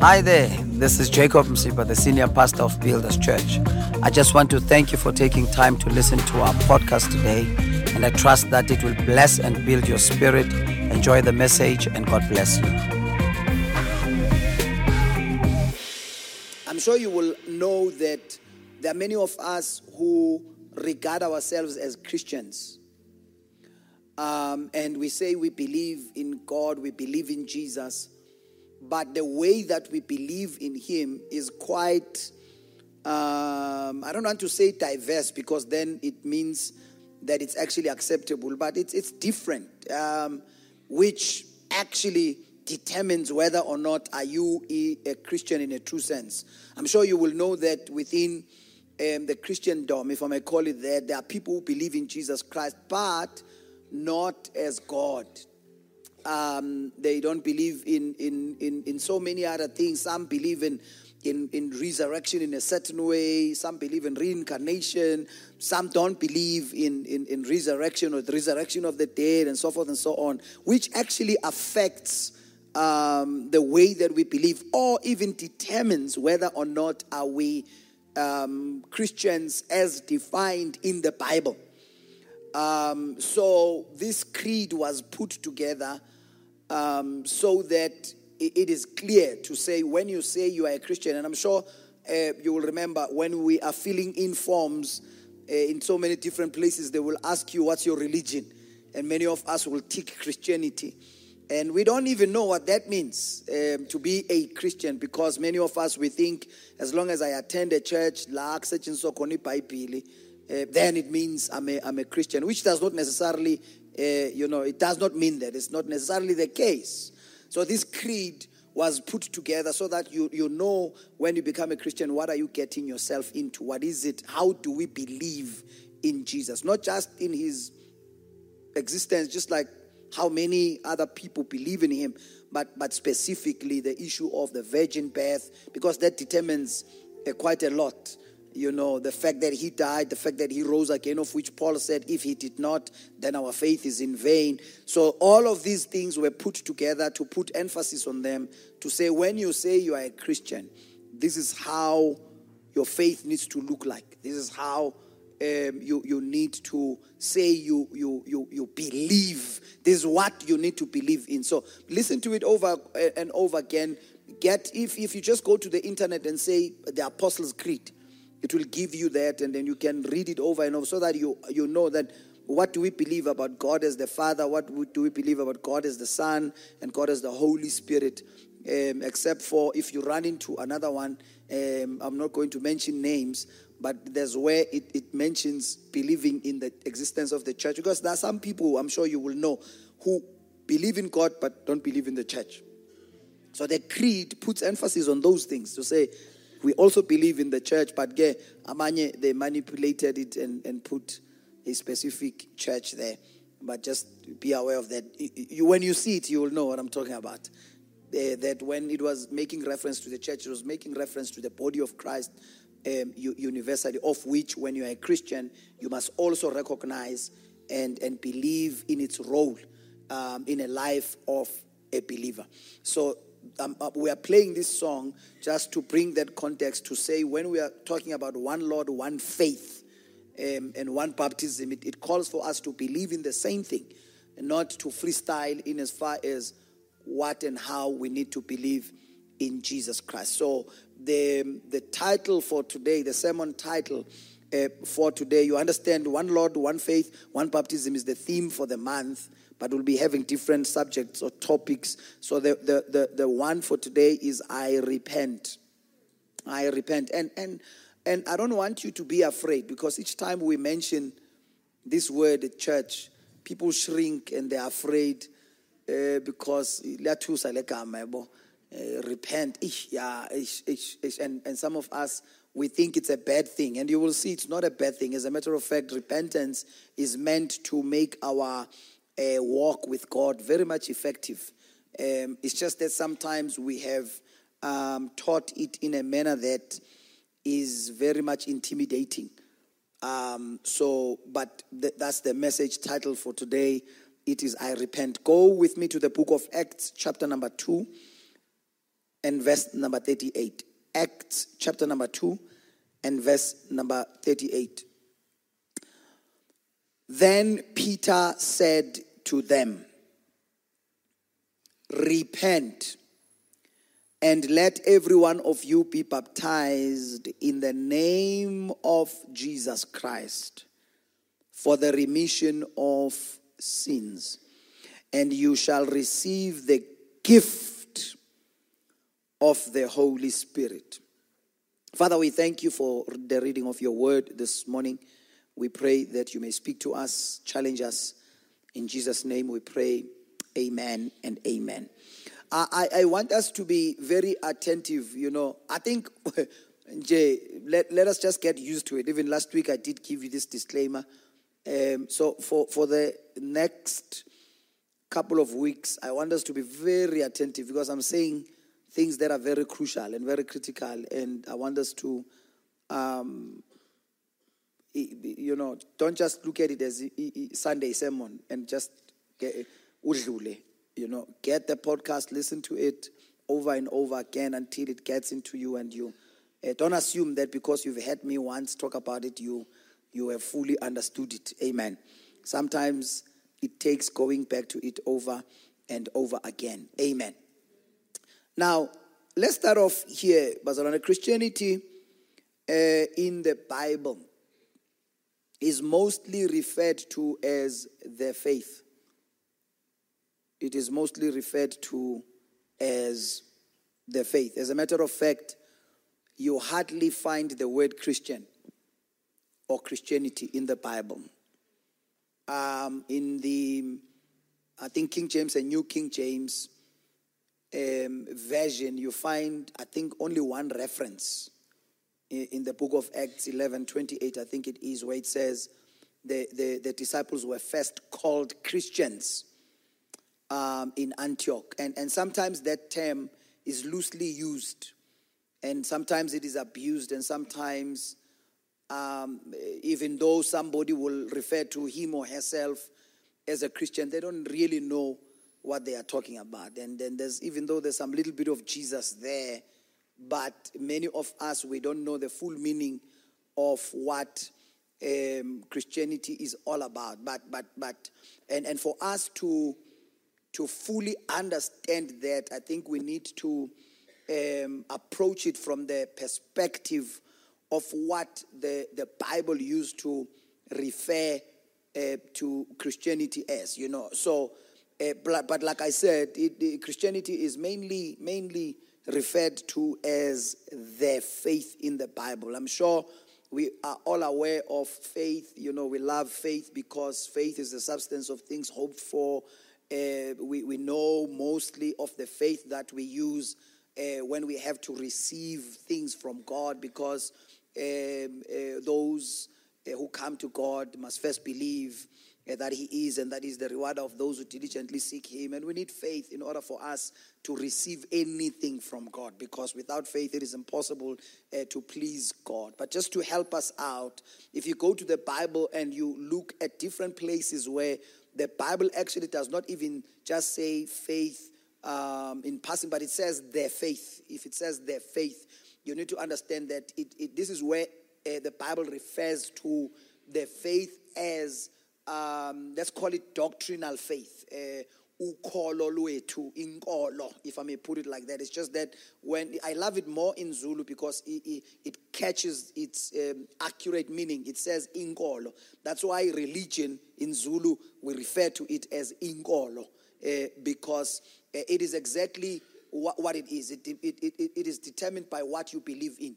Hi there, this is Jacob Msipha, the senior pastor of Builders Church. I just want to thank you for taking time to listen to our podcast today, and I trust that it will bless and build your spirit. Enjoy the message, and God bless you. I'm sure you will know that there are many of us who regard ourselves as Christians. Um, and we say we believe in God, we believe in Jesus, but the way that we believe in Him is quite, um, I don't want to say diverse because then it means that it's actually acceptable, but it's, it's different, um, which actually determines whether or not are you a, Christian in a true sense. I'm sure you will know that within um, the Christendom, if I may call it that, there are people who believe in Jesus Christ, but not as God. Um, they don't believe in, in, in, in so many other things. Some believe in, in, in resurrection in a certain way. Some believe in reincarnation. Some don't believe in, in, in resurrection or the resurrection of the dead and so forth and so on, which actually affects um, the way that we believe or even determines whether or not are we um, Christians as defined in the Bible. Um, so this creed was put together um, so that it is clear to say when you say you are a Christian, and I'm sure uh, you will remember when we are filling in forms uh, in so many different places, they will ask you what's your religion, and many of us will tick Christianity. And we don't even know what that means um, to be a Christian because many of us we think as long as I attend a church, uh, then it means I'm a, I'm a Christian, which does not necessarily, uh, you know, it does not mean that. It's not necessarily the case. So this creed was put together so that you, you know when you become a Christian, what are you getting yourself into? What is it? How do we believe in Jesus? Not just in his existence, just like how many other people believe in him, but, but specifically the issue of the virgin birth, because that determines uh, quite a lot you know, the fact that he died, the fact that he rose again, of which Paul said, if he did not, then our faith is in vain. So all of these things were put together to put emphasis on them, to say, when you say you are a Christian, this is how your faith needs to look like. This is how um, you, you need to say you, you, you, you believe. This is what you need to believe in. So listen to it over uh, and over again. Get if, if you just go to the internet and say the Apostles' Creed, it will give you that, and then you can read it over and over so that you, you know that what do we believe about God as the Father? What do we believe about God as the Son and God as the Holy Spirit? Um, except for if you run into another one, um, I'm not going to mention names, but there's where it, it mentions believing in the existence of the church. Because there are some people, I'm sure you will know, who believe in God but don't believe in the church. So the creed puts emphasis on those things to say we also believe in the church, but amanye, they manipulated it and, and put a specific church there. But just be aware of that. You, when you see it, you will know what I'm talking about. Uh, that when it was making reference to the church, it was making reference to the body of Christ um, universally, of which, when you are a Christian, you must also recognize and, and believe in its role um, in a life of a believer. So um, uh, we are playing this song just to bring that context to say when we are talking about one Lord, one faith, um, and one baptism, it, it, calls for us to believe in the same thing and not to freestyle in as far as what and how we need to believe in Jesus Christ. So the, the title for today, the sermon title uh, for today, you understand one Lord, one faith, one baptism is the theme for the month but we'll be having different subjects or topics. So the, the, the, the one for today is I repent. I repent. And, and, and I don't want you to be afraid because each time we mention this word church, people shrink and they're afraid uh, because uh, repent. yeah, and, and some of us, we think it's a bad thing. And you will see it's not a bad thing. As a matter of fact, repentance is meant to make our uh, walk with God very much effective. Um, it's just that sometimes we have um, taught it in a manner that is very much intimidating. Um, so, but th- that's the message title for today. It is I repent. Go with me to the book of Acts, chapter number two. and verse number 38. Acts chapter number 2 and verse number 38. Then Peter said to them, Repent and let every one of you be baptized in the name of Jesus Christ for the remission of sins, and you shall receive the gift of the Holy Spirit. Father, we thank you for the reading of your word this morning. We pray that you may speak to us, challenge us. In Jesus' name we pray. Amen and amen. I, I want us to be very attentive. You know, I think, Jay, let, let us just get used to it. Even last week, I did give you this disclaimer. Um, so, for, for the next couple of weeks, I want us to be very attentive because I'm saying things that are very crucial and very critical. And I want us to, um, you know, don't just look at it as Sunday sermon and just get you know, get the podcast, listen to it over and over again until it gets into you and you. Uh, don't assume that because you've heard me once talk about it, you you have fully understood it. Amen. Sometimes it takes going back to it over and over again. Amen. Now, let's start off here, Bazalwane. Christianity uh, in the Bible is mostly referred to as the faith it is mostly referred to as the faith. As a matter of fact, you hardly find the word Christian or Christianity in the Bible. Um, in the, I think, King James and New King James um, version, you find, I think, only one reference in, the book of Acts 11 28, I think it is, where it says the, the, the disciples were first called Christians um, in Antioch. And, and sometimes that term is loosely used, and sometimes it is abused, and sometimes, um, even though somebody will refer to him or herself as a Christian, they don't really know what they are talking about. And then there's, even though there's some little bit of Jesus there, but many of us, we don't know the full meaning of what um, Christianity is all about. But, but, but, and, and for us to to fully understand that, I think we need to um, approach it from the perspective of what the, the Bible used to refer uh, to Christianity as, you know. So, uh, but, but, like I said, it, Christianity is mainly mainly referred to as the faith in the Bible. I'm sure we are all aware of faith. You know, we love faith because faith is the substance of things hoped for uh, we, we know mostly of the faith that we use uh, when we have to receive things from God because um, uh, those uh, who come to God must first believe that He is and that He the reward of those who diligently seek Him. And we need faith in order for us to receive anything from God because without faith it is impossible uh, to please God. But just to help us out, if you go to the Bible and you look at different places where the Bible actually does not even just say faith um, in passing, but it says their faith. If it says their faith, you need to understand that it, it this is where uh, the Bible refers to the faith as, um, let's call it doctrinal faith. Uh, if i may put it like that. It's just that when i love it more in zulu because it, it, catches its um, accurate meaning. It says inkolo. That's why religion in zulu we refer to it as inkolo uh, because uh, it is exactly what, what it is. It, it, it, it is determined by what you believe in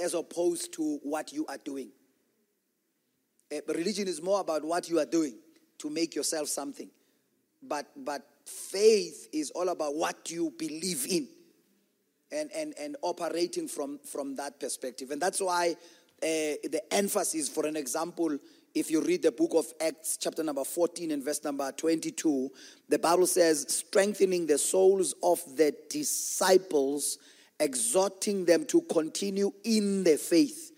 as opposed to what you are doing religion is more about what you are doing to make yourself something. But but faith is all about what you believe in and and and operating from from that perspective. And that's why uh, the emphasis for an example if you read the book of acts chapter number 14 and verse number 22 the bible says strengthening the souls of the disciples exhorting them to continue in the faith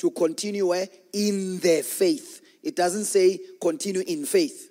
to continue in their faith. It doesn't say continue in faith.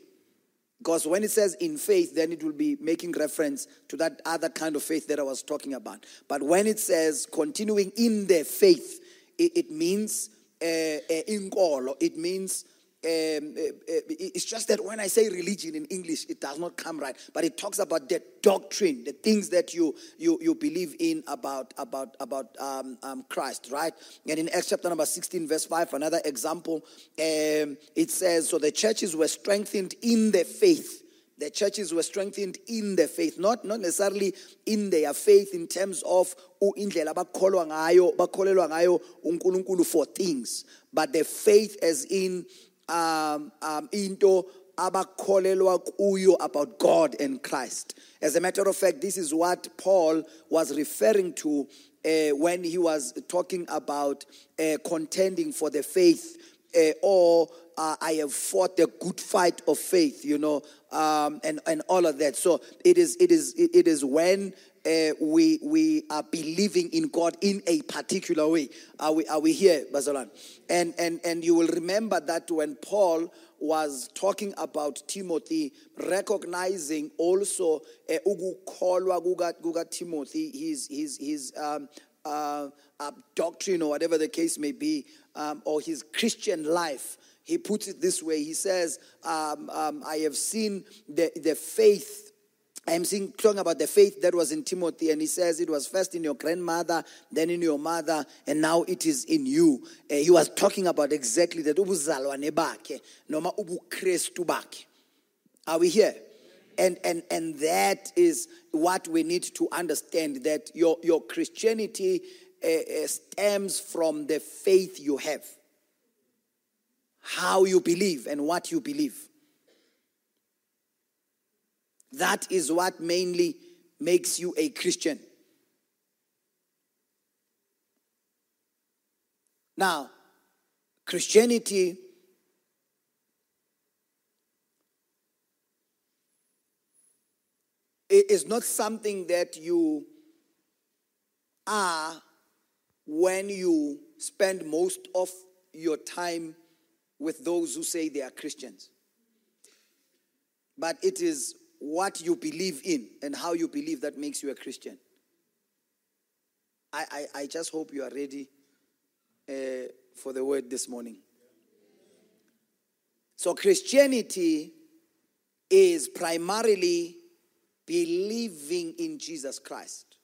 Because when it says in faith, then it will be making reference to that other kind of faith that I was talking about. But when it says continuing in their faith, it, it means uh, uh, inkolo, it means um, uh, uh, it's just that when I say religion in English, it does not come right. But it talks about the doctrine, the things that you you, you believe in about about about um, um, Christ, right? And in Acts chapter number sixteen, verse five, another example, um, it says, "So the churches were strengthened in the faith." The churches were strengthened in the faith, not, not necessarily in their faith in terms of indlela bakholwa ngayo bakholelwa ngayo uNkulunkulu for things, but the faith as in um, um, into abakholelwa kuyo about God and Christ. As a matter of fact, this is what Paul was referring to uh, when he was talking about uh, contending for the faith uh, or uh, I have fought the good fight of faith, you know, um, and, and all of that. So it is, it is, it is when uh, we, we are believing in God in a particular way. Are we, are we here, Bazalwane? And, and, and you will remember that when Paul was talking about Timothy, recognizing also uh, ukukholwa kuka Timothy, his, his, his um, uh, uh, doctrine or whatever the case may be, um, or his Christian life. He puts it this way. He says, um, um, I have seen the, the faith I'm seeing, talking about the faith that was in Timothy, and he says it was first in your grandmother, then in your mother, and now it is in you. Uh, he was talking about exactly that. Ubuzalwane bakhe, noma ubukrestu bakhe. Are we here? And, and, and that is what we need to understand that your, your Christianity uh, stems from the faith you have, how you believe, and what you believe. That is what mainly makes you a Christian. Now, Christianity is not something that you are when you spend most of your time with those who say they are Christians. But it is what you believe in and how you believe that makes you a Christian. I, I, I just hope you are ready uh, for the word this morning. So, Christianity is primarily believing in Jesus Christ.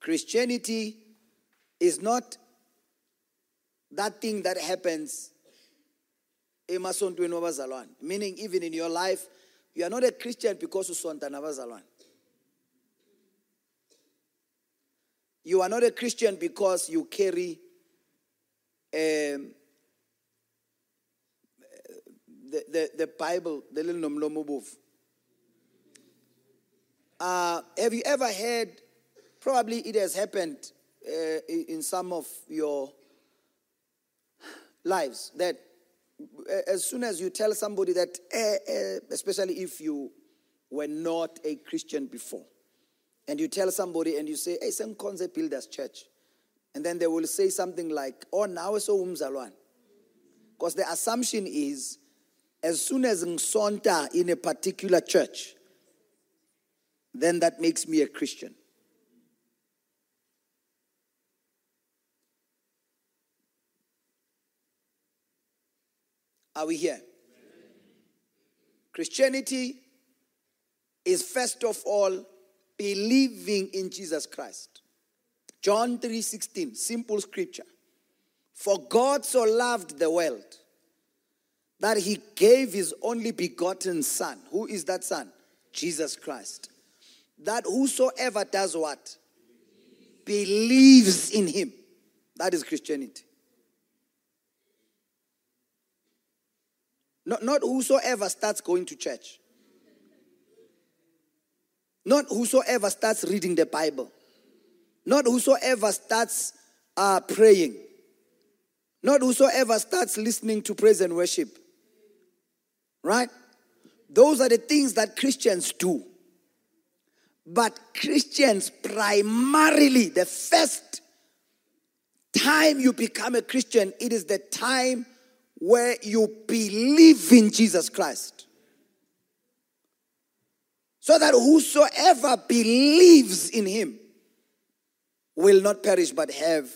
Christianity is not that thing that happens emasontweni wabazalwane meaning even in your life you are not a Christian because usonta nabazalwane. You are not a Christian because you carry um, the, the, the Bible, the little nomlomo uh, Have you ever heard, probably it has happened uh, in some of your lives, that as soon as you tell somebody that, eh, eh, especially if you were not a Christian before, and you tell somebody and you say, hey, some concept builders church, and then they will say something like, oh, now so umzalwan. Because the assumption is, as soon as ngisonta in a particular church, then that makes me a Christian. Are we here? Christianity is first of all believing in Jesus Christ. John 3:16, simple scripture. For God so loved the world that he gave his only begotten son. Who is that son? Jesus Christ. That whosoever does what? Believes in him. That is Christianity. Not, not whosoever starts going to church. Not whosoever starts reading the Bible. Not whosoever starts uh, praying. Not whosoever starts listening to praise and worship. Right? Those are the things that Christians do. But Christians primarily, the first time you become a Christian, it is the time where you believe in Jesus Christ. So that whosoever believes in him will not perish but have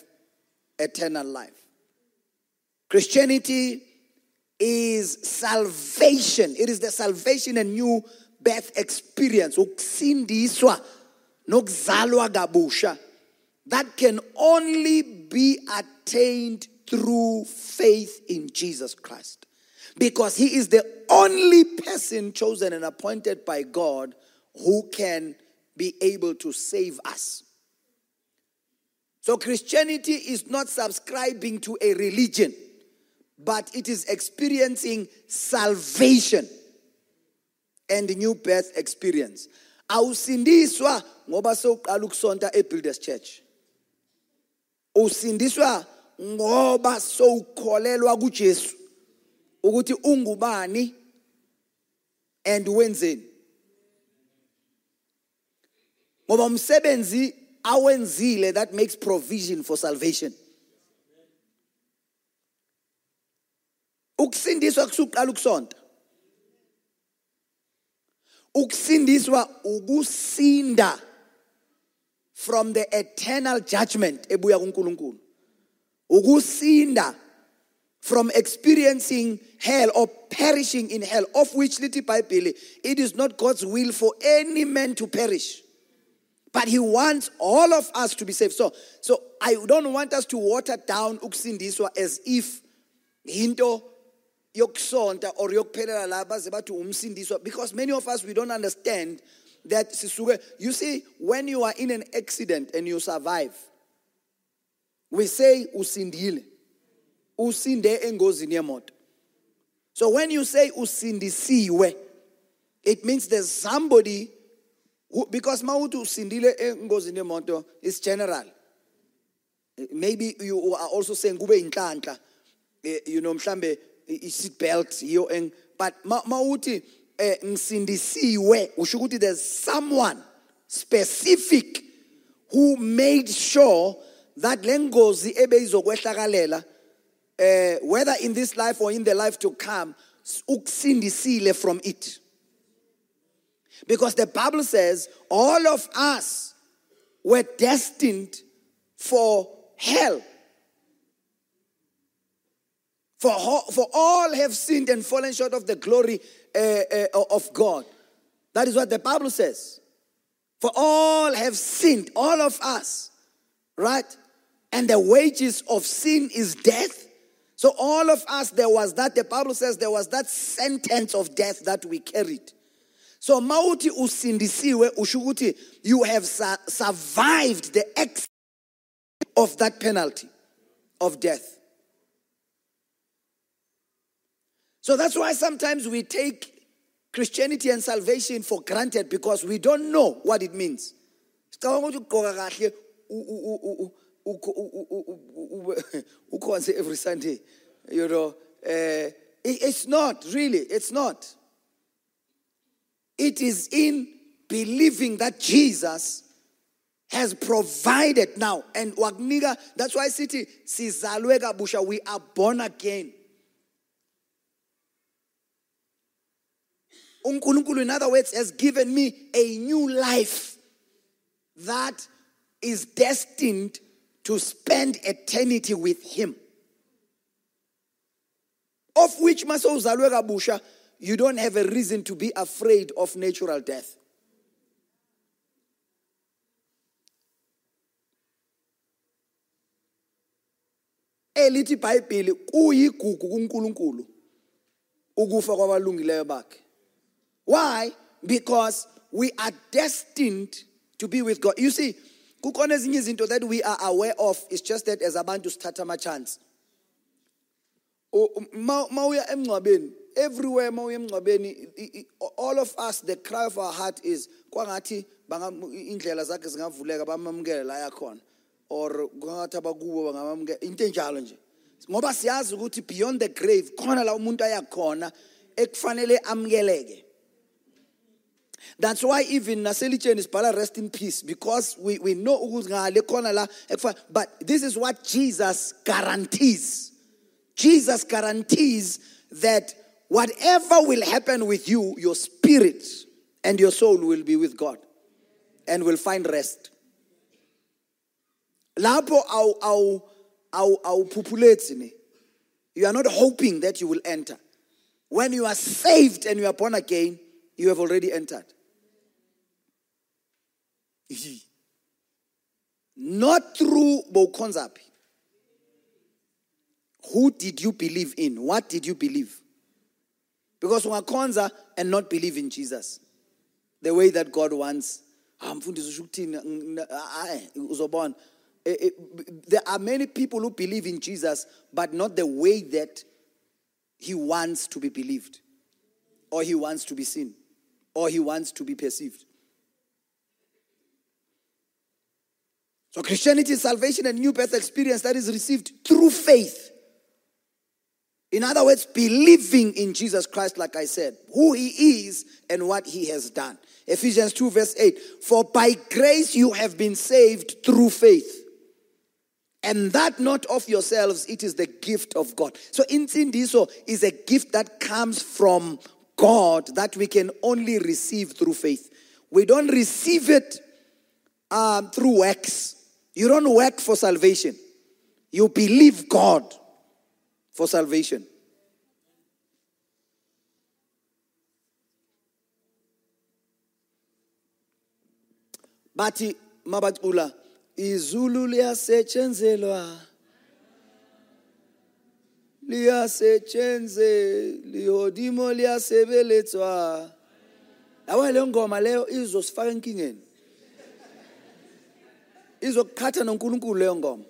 eternal life. Christianity is salvation. It is the salvation and new birth experience. That can only be attained through faith in Jesus Christ. Because he is the only person chosen and appointed by God who can be able to save us. So Christianity is not subscribing to a religion, but it is experiencing salvation and new birth experience. Awusindiswa ngoba sowuqala ukusonta eBuilders Church. Usindiswa ngoba sowukholelwa kuJesu ukuthi ungubani and wenzeni. Ngoba umsebenzi awenzile that makes provision for salvation. Ukusindiswa kusuqala ukusonta. Ukusindiswa ukusinda from the eternal judgment ebuya kuNkulunkulu. Ukusinda from experiencing hell or perishing in hell of which lithi iBhayibheli it is not God's will for any man to perish. But he wants all of us to be saved. So, so I don't want us to water down ukusindiswa as if into yokusonta or yokuphelela la baze bathi umsindiswa because many of us we don't understand that sisuke you see when you are in an accident and you survive we say usindile. Usinde engozini yemoto. So when you say usindisiwe it means there's somebody who, because mawuthi usindile engozini yemoto is general. Maybe you are also saying kube inhlanhla eh, you know mhlambe i-seat belt yiyo eng but mawuthi eh ngisindisiwe usho ukuthi there's someone specific who made sure that lengozi ebeyizokwehlakalela eh whether in this life or in the life to come ukusindisile from it because the bible says all of us were destined for hell for, for all have sinned and fallen short of the glory uh, uh, of God. That is what the Bible says. For all have sinned, all of us, right? And the wages of sin is death. So, all of us, there was that, the Bible says there was that sentence of death that we carried. So, mauti usindisiwe, ushuguti, you have su- survived the ex of that penalty of death. So that's why sometimes we take Christianity and salvation for granted because we don't know what it means. every Sunday, you know. Uh, it's not really, it's not. It is in believing that Jesus has provided now. And Wagniga, that's why city, Busha, we are born again. uNkulunkulu in other words has given me a new life that is destined to spend eternity with him of which masowuzalwe kabusha you don't have a reason to be afraid of natural death elithi iBhayibheli kuyigugu kuNkulunkulu ukufa kwabalungileyo bakhe why? Because we are destined to be with God. You see, kukhona ezinye izinto that we are aware of. It's just that as abantu sithatha ama chance. Um, mawuya emngcwabeni everywhere mawuya emngcwabeni all of us the cry of our heart is kwangathi indlela zakhe zingavuleka bamamukele la yakhona. Or kwangathi abakubo bangamamukela into enjalo nje. Ngoba siyazi ukuthi beyond the grave khona la umuntu ayakhona ekufanele amukeleke that's why even naselitsheni sibhala rest in peace because we, we know but this is what Jesus guarantees Jesus guarantees that whatever will happen with you, your spirit and your soul will be with God and will find rest. Lapho aw aw aw awuphuphulethi ne. You are not hoping that you will enter. When you are saved and you are born again, you have already entered. Not through Bokonzapi. Who did you believe in? What did you believe? Because ungakhonza and not believe in Jesus. The way that God wants. Ah, Hayi, uzobona. Eh, eh, There are many people who believe in Jesus, but not the way that he wants to be believed, or he wants to be seen, or he wants to be perceived. So, Christianity is salvation and new birth experience that is received through faith. In other words, believing in Jesus Christ, like I said, who he is and what he has done. Ephesians 2, verse 8 For by grace you have been saved through faith. And that not of yourselves, it is the gift of God. So, in insindiso is a gift that comes from God that we can only receive through faith. We don't receive it um, through works. You don't work for salvation. You believe God for salvation. Liyasetshenzelwa liyasetshenze lihodimo liyasebeletswa yabo le ngoma leyo izosifaka enkingeni izokuqhatha noNkulunkulu leyo ngoma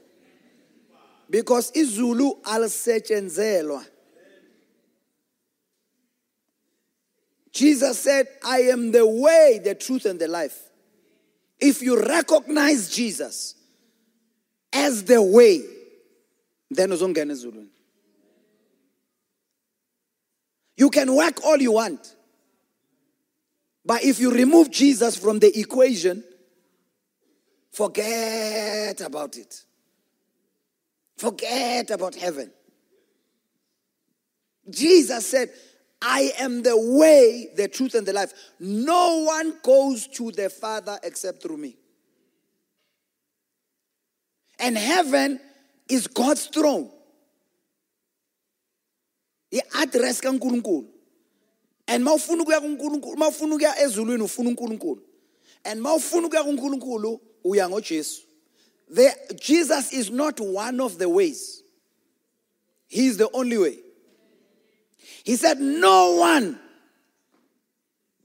because izulu alisetshenzelwa Jesus said, I am the way, the truth, and the life. If you recognize Jesus as the way, then uzongena ezulwini. You can work all you want. But if you remove Jesus from the equation, forget about it. Forget about heaven. Jesus said, I am the way, the truth, and the life. No one goes to the Father except through me. And heaven is God's throne. I-address kaNkulunkulu. And mawufuna ukuya kuNkulunkulu, mawufuna ukuya ezulwini ufuna uNkulunkulu. And mawufuna ukuya kuNkulunkulu uya ngoJesu. The Jesus is not one of the ways. He is the only way. He said, No one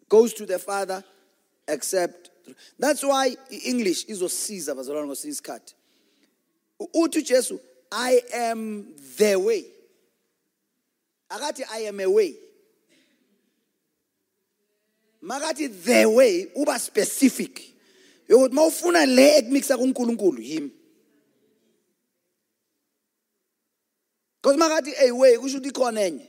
goes to the Father except. That's why English izosiza bazalwane ngosiza isikhathi. Uthi uJesu, I am the way. Akathi I am a way. Makathi the way uba specific. Yokuthi mawufuna le ekumixa kuNkulunkulu him. Because makathi a way kusho ukuthi ikhona enye.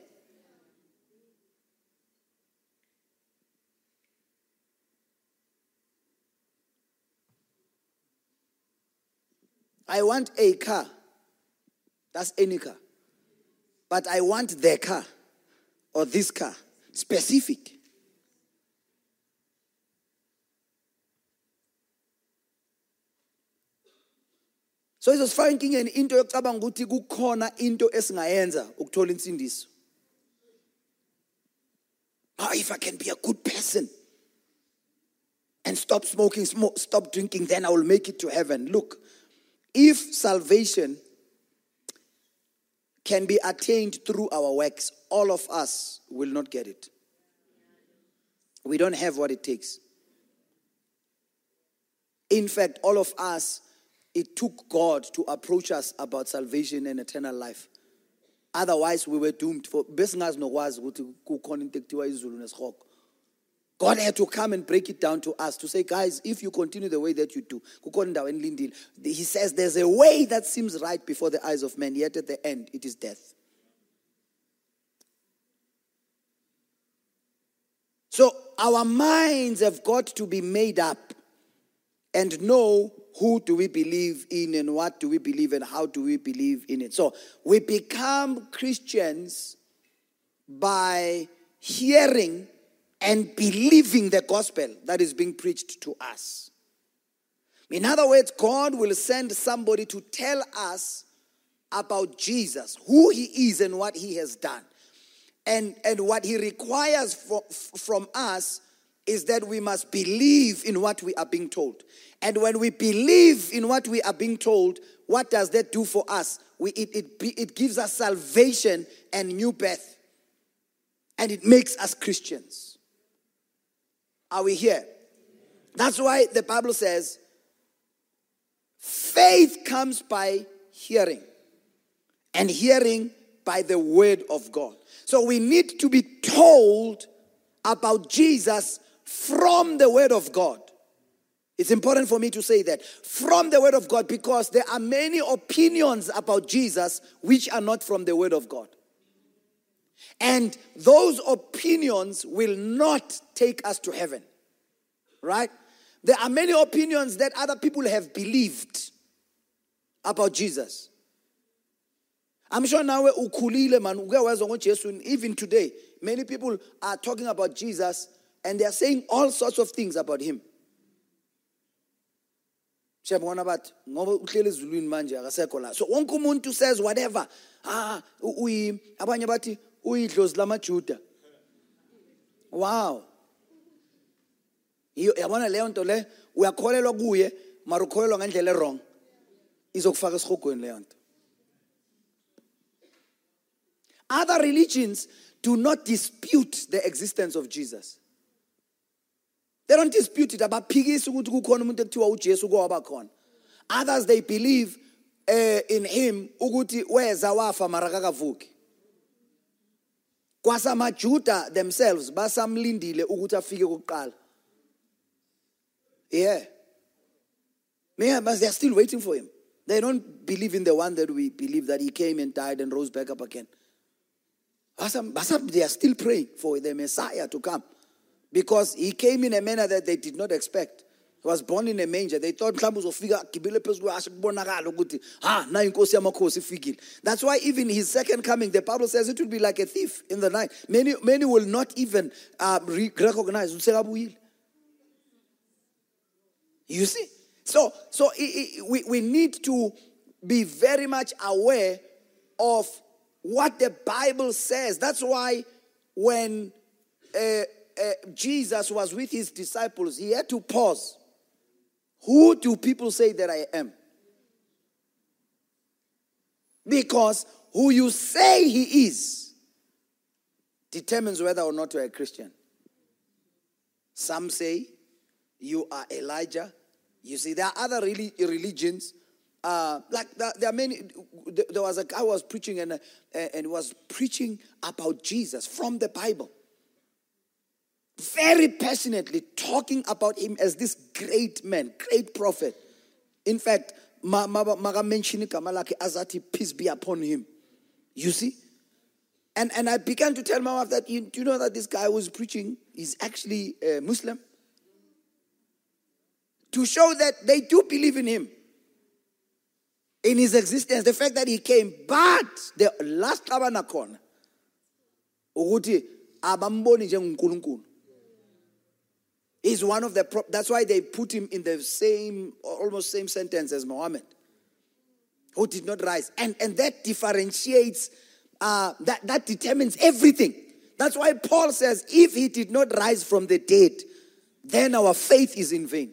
I want a car. That's any car. But I want the car or this car. Specific. So izosifaka inkingeni into yocabanga ukuthi kukhona into esingayenza ukuthola insindiso. Oh, if I can be a good person and stop smoking, smoke, stop drinking, then I will make it to heaven. Look, if salvation can be attained through our works, all of us will not get it. We don't have what it takes. In fact, all of us, it took God to approach us about salvation and eternal life. Otherwise, we were doomed for. God had to come and break it down to us to say, guys, if you continue the way that you do, he says there's a way that seems right before the eyes of men, yet at the end it is death. So our minds have got to be made up and know who do we believe in and what do we believe and how do we believe in it. So we become Christians by hearing and believing the gospel that is being preached to us. In other words, God will send somebody to tell us about Jesus, who he is and what he has done. And, and what he requires for, from us is that we must believe in what we are being told. And when we believe in what we are being told, what does that do for us? We, it, it, it gives us salvation and new birth. And it makes us Christians. Are we here? That's why the Bible says faith comes by hearing, and hearing by the word of God. So we need to be told about Jesus from the word of God. It's important for me to say that from the word of God because there are many opinions about Jesus which are not from the word of God. And those opinions will not take us to heaven. Right? There are many opinions that other people have believed about Jesus. I'm sure now ukhulile man even today many people are talking about Jesus and they are saying all sorts of things about him. manje so wonke says whatever ah abanye uyidlozi lamajuda. Wow. Yabona leyo nto le? Uyakholelwa kuye mara ukholelwa ngendlela wrong izokufaka esihogweni leyo nto. Other religions do not dispute the existence of Jesus. They don't dispute it abaphikisi ukuthi kukhona umuntu ekuthiwa uJesu kwaba khona. Others they believe uh, in him ukuthi weza wafa mara kakavuki kwasamajuda themselves basamlindile ukuthi afike kokuqala yeah. Yeah but they're still waiting for him. They don't believe in the one that we believe that he came and died and rose back up again. They are still praying for the messiah to come. Because he came in a manner that they did not expect. Was born in a manger. They thought mhlawumbe uzofika gibele phezulu asho kubonakala ukuthi ha na. That's why even his second coming the Bible says it will be like a thief in the night. Many many will not even uh, recognize. You see? So so it, it, we we need to be very much aware of what the Bible says. That's why when uh, uh, Jesus was with his disciples, he had to pause. Who do people say that I am? Because who you say he is determines whether or not you're a Christian. Some say you are Elijah. You see, there are other really religions. Uh, like there are many. There was a guy was preaching and, uh, and was preaching about Jesus from the Bible very passionately talking about him as this great man, great prophet. In fact, Maga mentioned Kamalaki Azati, peace be upon him. You see? And, and I began to tell my wife that, you, do you know that this guy was preaching is actually a Muslim? To show that they do believe in him, in his existence, the fact that he came. But the last tabernacle, ukuthi abamboni njengonkulunkulu He's one of the, pro- that's why they put him in the same, almost same sentence as Muhammad, who did not rise. And, and that differentiates, uh, that, that determines everything. That's why Paul says, if he did not rise from the dead, then our faith is in vain.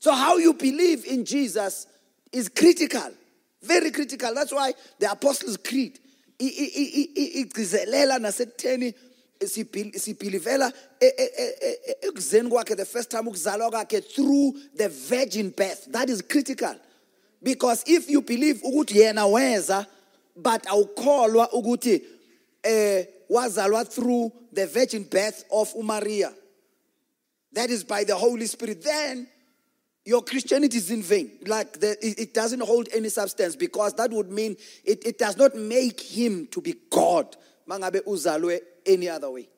So, how you believe in Jesus is critical, very critical. That's why the Apostles' Creed, sibhilivela ekuzeni kwakhe the first time ukuzalwa kwakhe through the virgin birth that is critical because if you believe ukuthi yena weza but awukholwa ukuthi eh wazalwa through the virgin birth of umaria that is by the holy spirit then your Christianity is in vain. Like the, it, doesn't hold any substance because that would mean it, it does not make him to be God. Mangabe uzalwe any other way.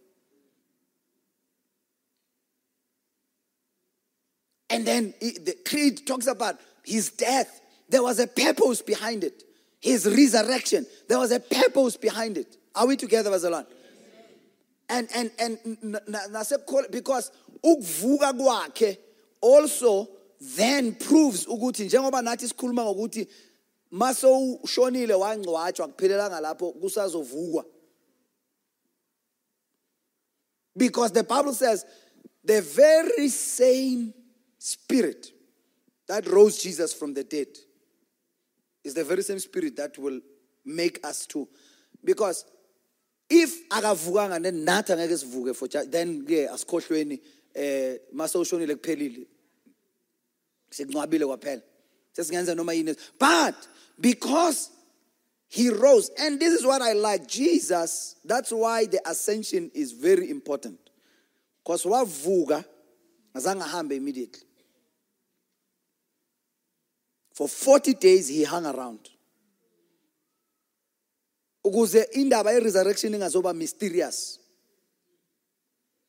And then the creed talks about his death. There was a purpose behind it. His resurrection. There was a purpose behind it. Are we together, Bazalwane? And and and because ukuvuka kwakhe also then proves ukuthi njengoba nathi sikhuluma ngokuthi mase ushonile wangcwatshwa kuphelelanga lapho kusazovukwa because the bible says the very same spirit that rose jesus from the dead is the very same spirit that will make us too because if akavukanga then nathi angeke sivuke for then ke asikhohlweni eh mase ushonile kuphelile sekungcwabile kwaphela. Sesingenza noma yini. But because he rose. And this is what i like. Jesus that's why the ascension is very important. Because wavuka azange hambe immediately. For 40 days he hung around. Ukuze indaba ye-resurrection ingazoba mysterious.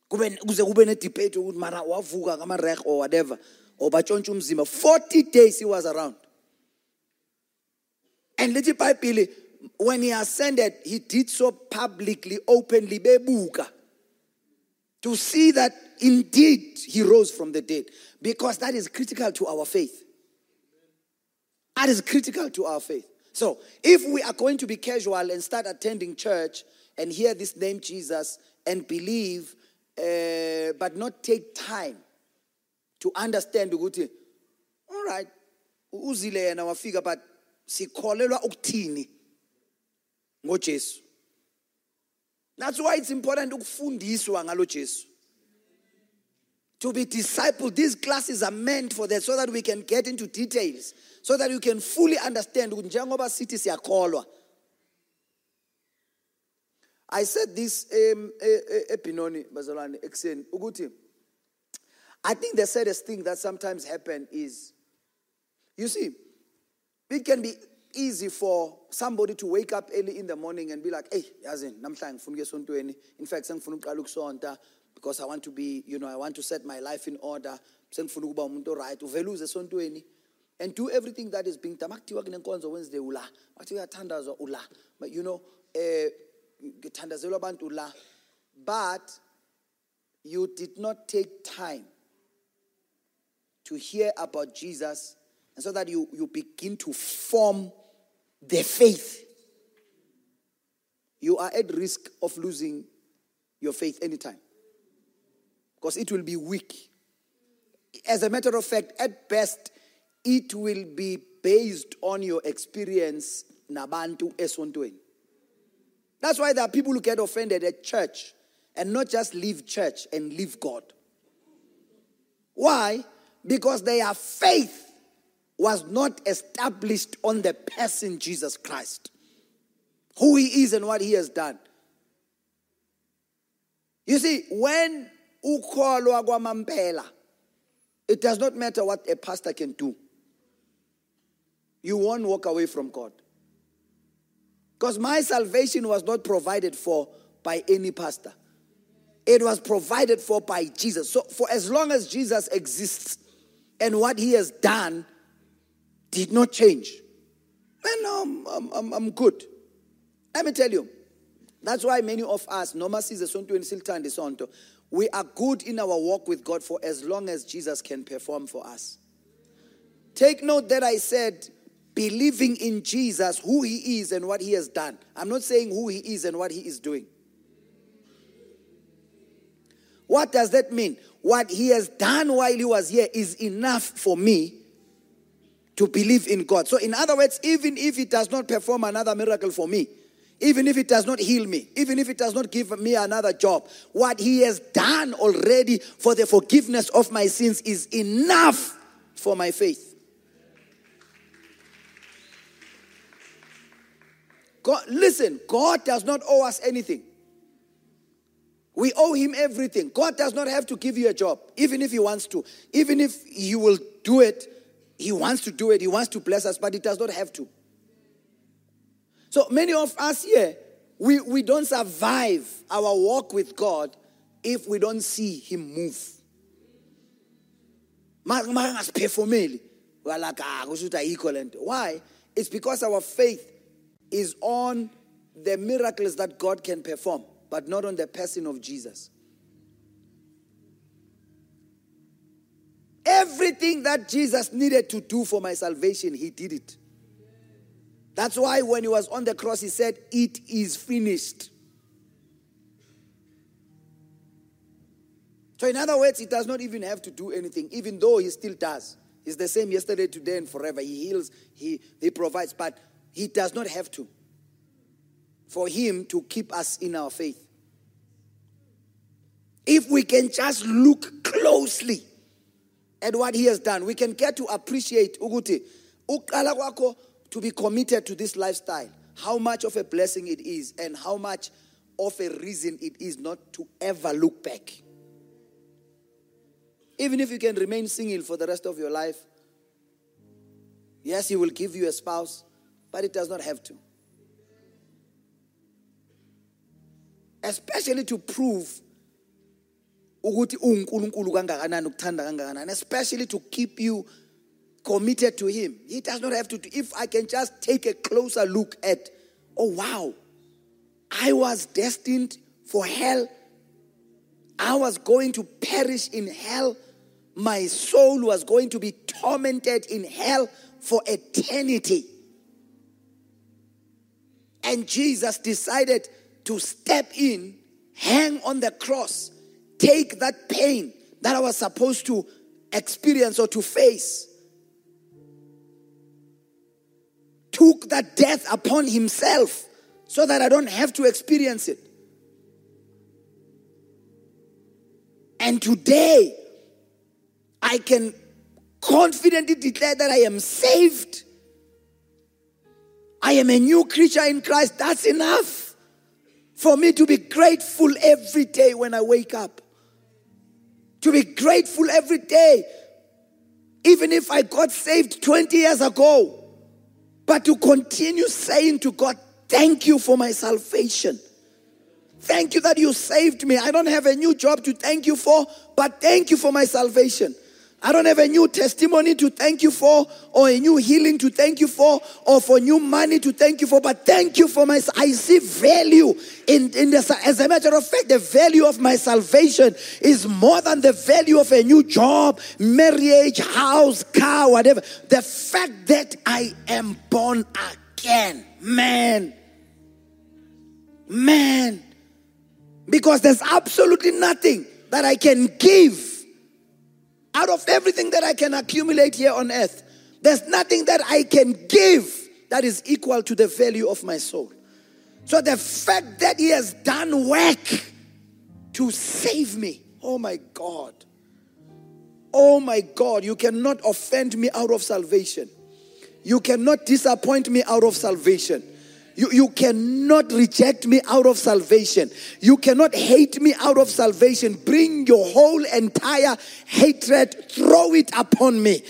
Kube kuze kube ne-debate ukuthi mara wavuka ngama-rek or whatever or batshontshe umzimba. 40 days he was around and lithi ibhayibhile when he ascended he did so publicly openly bebuka. To see that indeed he rose from the dead. Because that is critical to our faith. That is critical to our faith. So, if we are going to be casual and start attending church and hear this name Jesus and believe, uh, but not take time to understand all right, uzile yena wafika, but sikholelwa ukuthini ngoJesu. That's why it's important ukufundiswa ngalo Jesu. to be discipled. These classes are meant for that so that we can get into details, so that you can fully understand. njengoba sithi siyakholwa. I said this ebinoni bazalwane ekuseni ukuthi I think the saddest thing that sometimes happen is you see it can be easy for somebody to wake up early in the morning and be like, hey, yazini, namhlanje ngifuna ukuya esontweni. In fact, I'm sengifuna ukuqala ukusonta because I want to be, you know, I want to set my life in order. Sengifuna ukuba umuntu oright. Uvele uze esontweni and do everything that is being done. Makuthiwa kunenkonzo Wednesday ula. Makuthiwa kuyathandazwa ula. But you know, eh ngithandazelwa abantu la. But you did not take time to hear about Jesus, and so that you, you begin to form the faith. You are at risk of losing your faith anytime because it will be weak. As a matter of fact, at best, it will be based on your experience nabantu esontweni. That's why there are people who get offended at church and not just leave church and leave God. Why? Because their faith was not established on the person Jesus Christ, who he is and what he has done. You see, when it does not matter what a pastor can do. You won't walk away from God. Because my salvation was not provided for by any pastor. It was provided for by Jesus. So, for as long as Jesus exists and what he has done did not change, then I'm, I'm, I'm, I'm good. Let me tell you, that's why many of us, noma size esontweni silithanda isonto, we are good in our walk with God for as long as Jesus can perform for us. Take note that I said believing in Jesus, who he is and what he has done. I'm not saying who he is and what he is doing. What does that mean? What he has done while he was here is enough for me to believe in God. So, in other words, even if he does not perform another miracle for me, even if it does not heal me, even if it does not give me another job, what he has done already for the forgiveness of my sins is enough for my faith. God, listen, God does not owe us anything. We owe him everything. God does not have to give you a job, even if he wants to. Even if he will do it, he wants to do it, he wants to bless us, but he does not have to. So many of us here, we, we don't survive our walk with God if we don't see him move. makangasiphefumeli we're like ah why? It's because our faith is on the miracles that god can perform but not on the person of jesus everything that jesus needed to do for my salvation he did it that's why when he was on the cross he said it is finished So, in other words, he does not even have to do anything, even though he still does. He's the same yesterday, today, and forever. He heals, he, he provides, but he does not have to for him to keep us in our faith. If we can just look closely at what he has done, we can get to appreciate Uguti, to be committed to this lifestyle, how much of a blessing it is, and how much of a reason it is not to ever look back. Even if you can remain single for the rest of your life, yes, He will give you a spouse, but it does not have to. Especially to prove ukuthi uNkulunkulu kangakanani ukuthanda kangakanani especially to keep you committed to him. He does not have to if i can just take a closer look at oh wow i was destined for hell. I was going to perish in hell. My soul was going to be tormented in hell for eternity. And Jesus decided to step in, hang on the cross, take that pain that I was supposed to experience or to face. Took that death upon himself so that I don't have to experience it. And today, I can confidently declare that I am saved. I am a new creature in Christ. That's enough for me to be grateful every day when I wake up. To be grateful every day, even if I got saved 20 years ago. But to continue saying to God, Thank you for my salvation. Thank you that you saved me. I don't have a new job to thank you for, but thank you for my salvation. I don't have a new testimony to thank you for, or a new healing to thank you for, or for new money to thank you for, but thank you for my. I see value in, in this. As a matter of fact, the value of my salvation is more than the value of a new job, marriage, house, car, whatever. The fact that I am born again, man, man, because there's absolutely nothing that I can give out of everything that I can accumulate here on earth, there's nothing that I can give that is equal to the value of my soul. So the fact that He has done work to save me, oh my God. Oh my God, you cannot offend me out of salvation. You cannot disappoint me out of salvation. You, you cannot reject me out of salvation. You cannot hate me out of salvation. Bring your whole entire hatred, throw it upon me.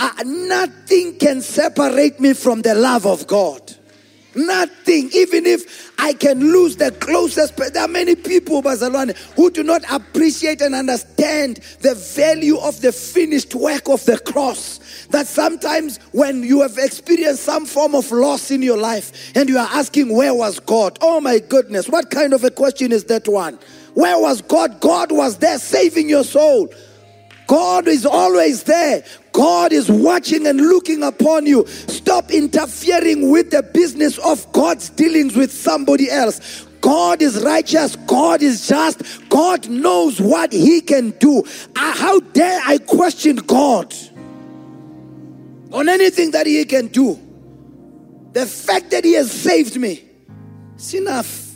Uh, nothing can separate me from the love of God. Nothing. Even if I can lose the closest, there are many people, Bazalwane, who do not appreciate and understand the value of the finished work of the cross. That sometimes when you have experienced some form of loss in your life and you are asking, Where was God? Oh my goodness, what kind of a question is that one? Where was God? God was there saving your soul. God is always there. God is watching and looking upon you. Stop interfering with the business of God's dealings with somebody else. God is righteous. God is just. God knows what He can do. Uh, how dare I question God on anything that He can do? The fact that He has saved me is enough.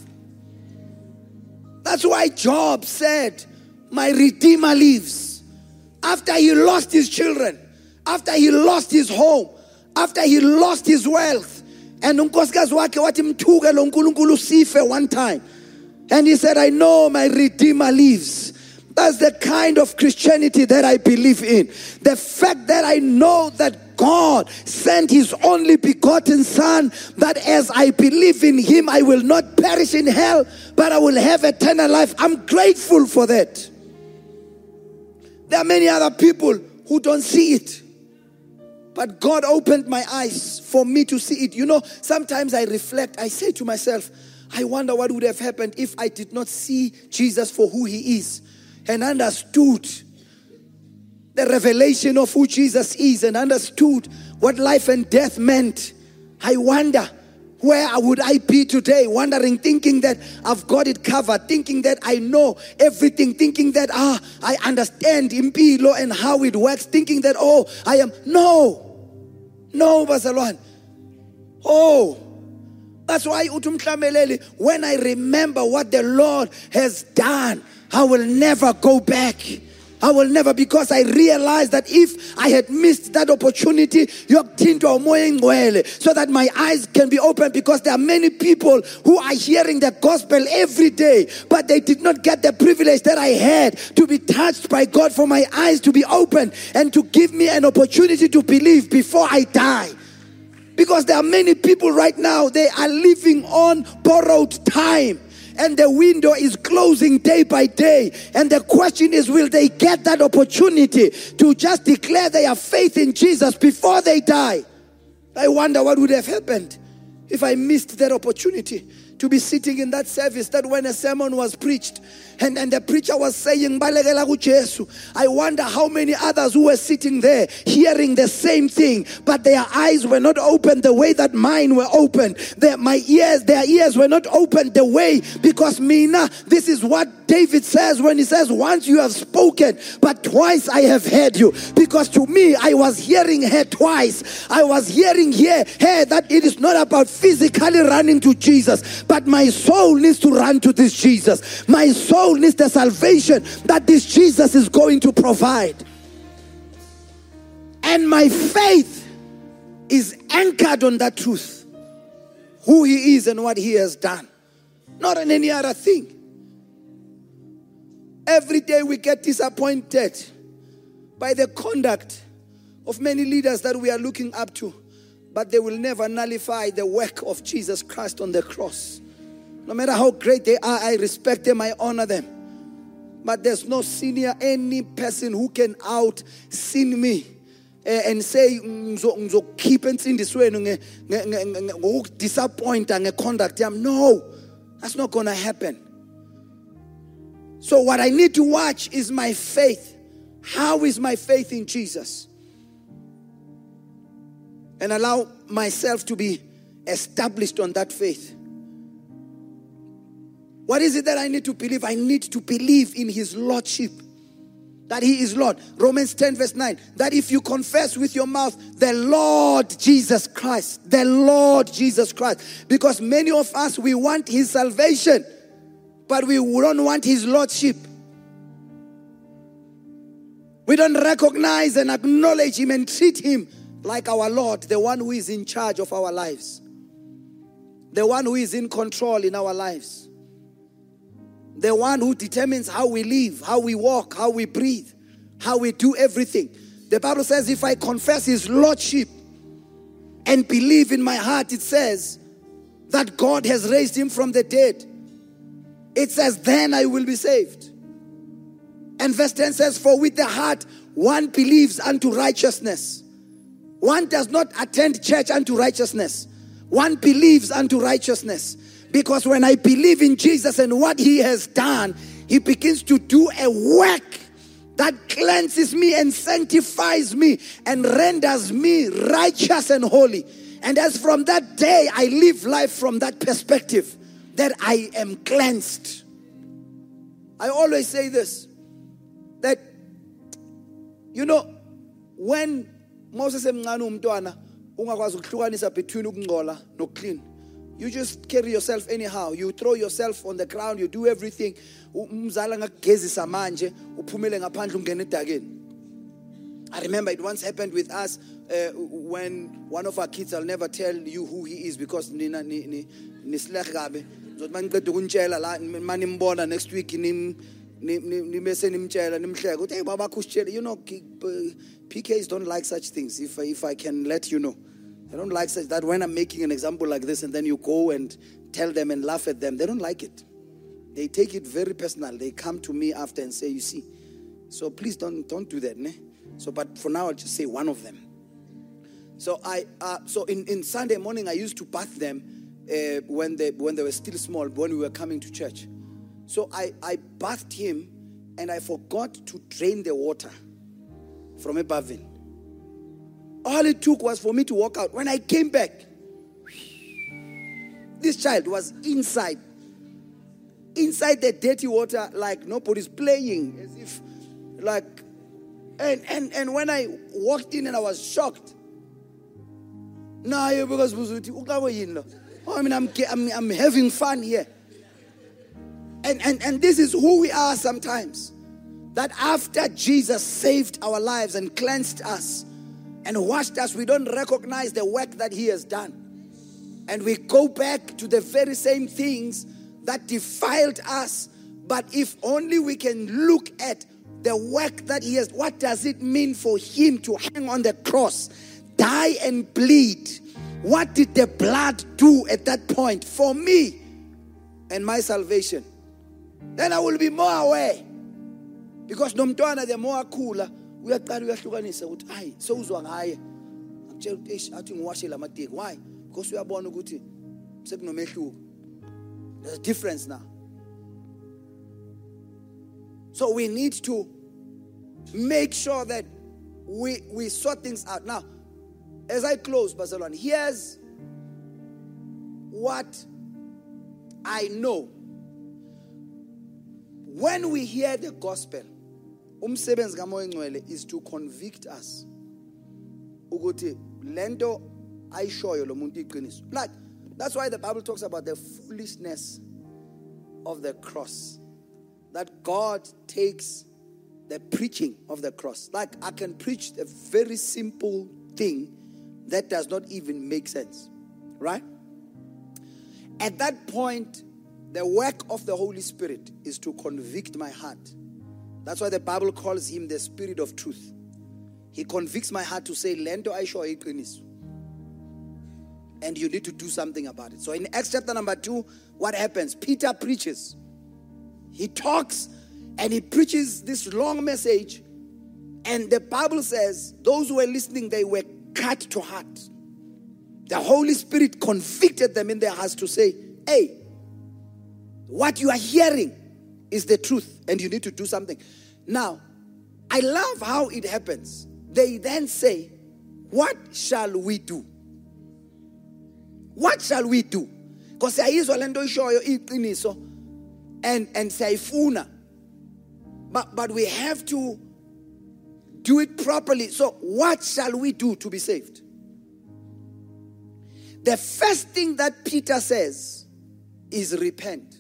That's why Job said, My Redeemer lives after he lost his children, after he lost his home, after he lost his wealth. And unkosikazi wakhe wathi mthuke lo one time. And he said, I know my Redeemer lives. That's the kind of Christianity that I believe in. The fact that I know that God sent his only begotten Son, that as I believe in him, I will not perish in hell, but I will have eternal life. I'm grateful for that. There are many other people who don't see it. But God opened my eyes for me to see it. You know, sometimes I reflect, I say to myself, I wonder what would have happened if I did not see Jesus for who he is and understood the revelation of who Jesus is and understood what life and death meant. I wonder where would I be today? Wondering, thinking that I've got it covered, thinking that I know everything, thinking that ah, I understand impilo and how it works, thinking that oh, I am no, no, Bazalwan. Oh, that's why utumhlameleli. When I remember what the Lord has done, I will never go back. I will never because I realized that if I had missed that opportunity, so that my eyes can be open because there are many people who are hearing the gospel every day, but they did not get the privilege that I had to be touched by God for my eyes to be open and to give me an opportunity to believe before I die. Because there are many people right now, they are living on borrowed time and the window is closing day by day. And the question is, will they get that opportunity to just declare their faith in Jesus before they die? I wonder what would have happened if I missed that opportunity to be sitting in that service that when a sermon was preached and, and the preacher was saying I wonder how many others who were sitting there hearing the same thing but their eyes were not open the way that mine were open their, my ears their ears were not open the way because mina this is what David says when he says, Once you have spoken, but twice I have heard you. Because to me, I was hearing her twice. I was hearing here, her that it is not about physically running to Jesus, but my soul needs to run to this Jesus. My soul needs the salvation that this Jesus is going to provide. And my faith is anchored on that truth who He is and what He has done, not on any other thing. Every day we get disappointed by the conduct of many leaders that we are looking up to, but they will never nullify the work of Jesus Christ on the cross. No matter how great they are, I respect them, I honor them. But there's no senior, any person who can out sin me eh, and say ngizokhipha disappoint and conduct yami no that's not going to happen so, what I need to watch is my faith. How is my faith in Jesus? And allow myself to be established on that faith. What is it that I need to believe? I need to believe in His Lordship. That He is Lord. Romans 10, verse 9. That if you confess with your mouth the Lord Jesus Christ, the Lord Jesus Christ, because many of us, we want His salvation but we don't want his lordship. We don't recognize and acknowledge him and treat him like our Lord, the one who is in charge of our lives, the one who is in control in our lives, the one who determines how we live, how we walk, how we breathe, how we do everything. The Bible says, if I confess his lordship and believe in my heart, it says that God has raised him from the dead it says, Then I will be saved. And verse 10 says, For with the heart one believes unto righteousness. One does not attend church unto righteousness. One believes unto righteousness. Because when I believe in Jesus and what he has done, he begins to do a work that cleanses me and sanctifies me and renders me righteous and holy. And as from that day, I live life from that perspective that I am cleansed. I always say this that you know when Moses emncane umntwana ungakwazi ukuhlukanisa between ukungcola nokuclean you just carry yourself anyhow. You throw yourself on the ground. You do everything. I remember it once happened with us uh, when one of our kids, I'll never tell you who he is because next week you know PKs don't like such things if if I can let you know they don't like such that when I'm making an example like this and then you go and tell them and laugh at them they don't like it they take it very personal they come to me after and say you see so please don't don't do that ne So, but for now, I'll just say one of them. So I, uh, so in, in Sunday morning, I used to bath them uh, when they when they were still small, when we were coming to church. So I, I bathed him, and I forgot to drain the water from a bathing. All it took was for me to walk out. When I came back, this child was inside, inside the dirty water, like nobody's playing, as if, like, and and and when I walked in and I was shocked. Nah, because oh, I mean, I'm, I'm, I'm having fun here. And, and, and this is who we are sometimes. That after Jesus saved our lives and cleansed us and washed us, we don't recognize the work that He has done. And we go back to the very same things that defiled us. But if only we can look at the work that He has, what does it mean for Him to hang on the cross, die and bleed? What did the blood do at that point for me and my salvation? Then I will be more aware. Because nomntwana the more akhula uyaqala uyahlukanisa ukuthi hayi sewuzwa ngaye. Akutshela ukuthi eish athi ngiwashe lamateki why? Because uyabona ukuthi sekunomehluko. There's a difference now. So we need to make sure that we we sort things out. Now as i close bazalwane here's what i know. When we hear the gospel umsebenzi kamoya engcwele is to convict us ukuthi lento ayishoyo lo muntu iqiniso. Like that's why the bible talks about the foolishness of the cross. That god takes the preaching of the cross. Like i can preach a very simple thing that does not even make sense right? At that point the work of the holy spirit is to convict my heart that's why the Bible calls him the spirit of truth. He convicts my heart to say, Lento Aisho iqiniso. And you need to do something about it. So in Acts chapter number two, what happens? Peter preaches. He talks and he preaches this long message. And the Bible says those who were listening, they were cut to heart. The Holy Spirit convicted them in their hearts to say, Hey, what you are hearing is the truth and you need to do something. Now, I love how it happens. They then say, What shall we do? What shall we do? Because siyayizwa lento ishoyo iqiniso and and siyayifuna. But but we have to do it properly. So what shall we do to be saved? The first thing that Peter says is repent.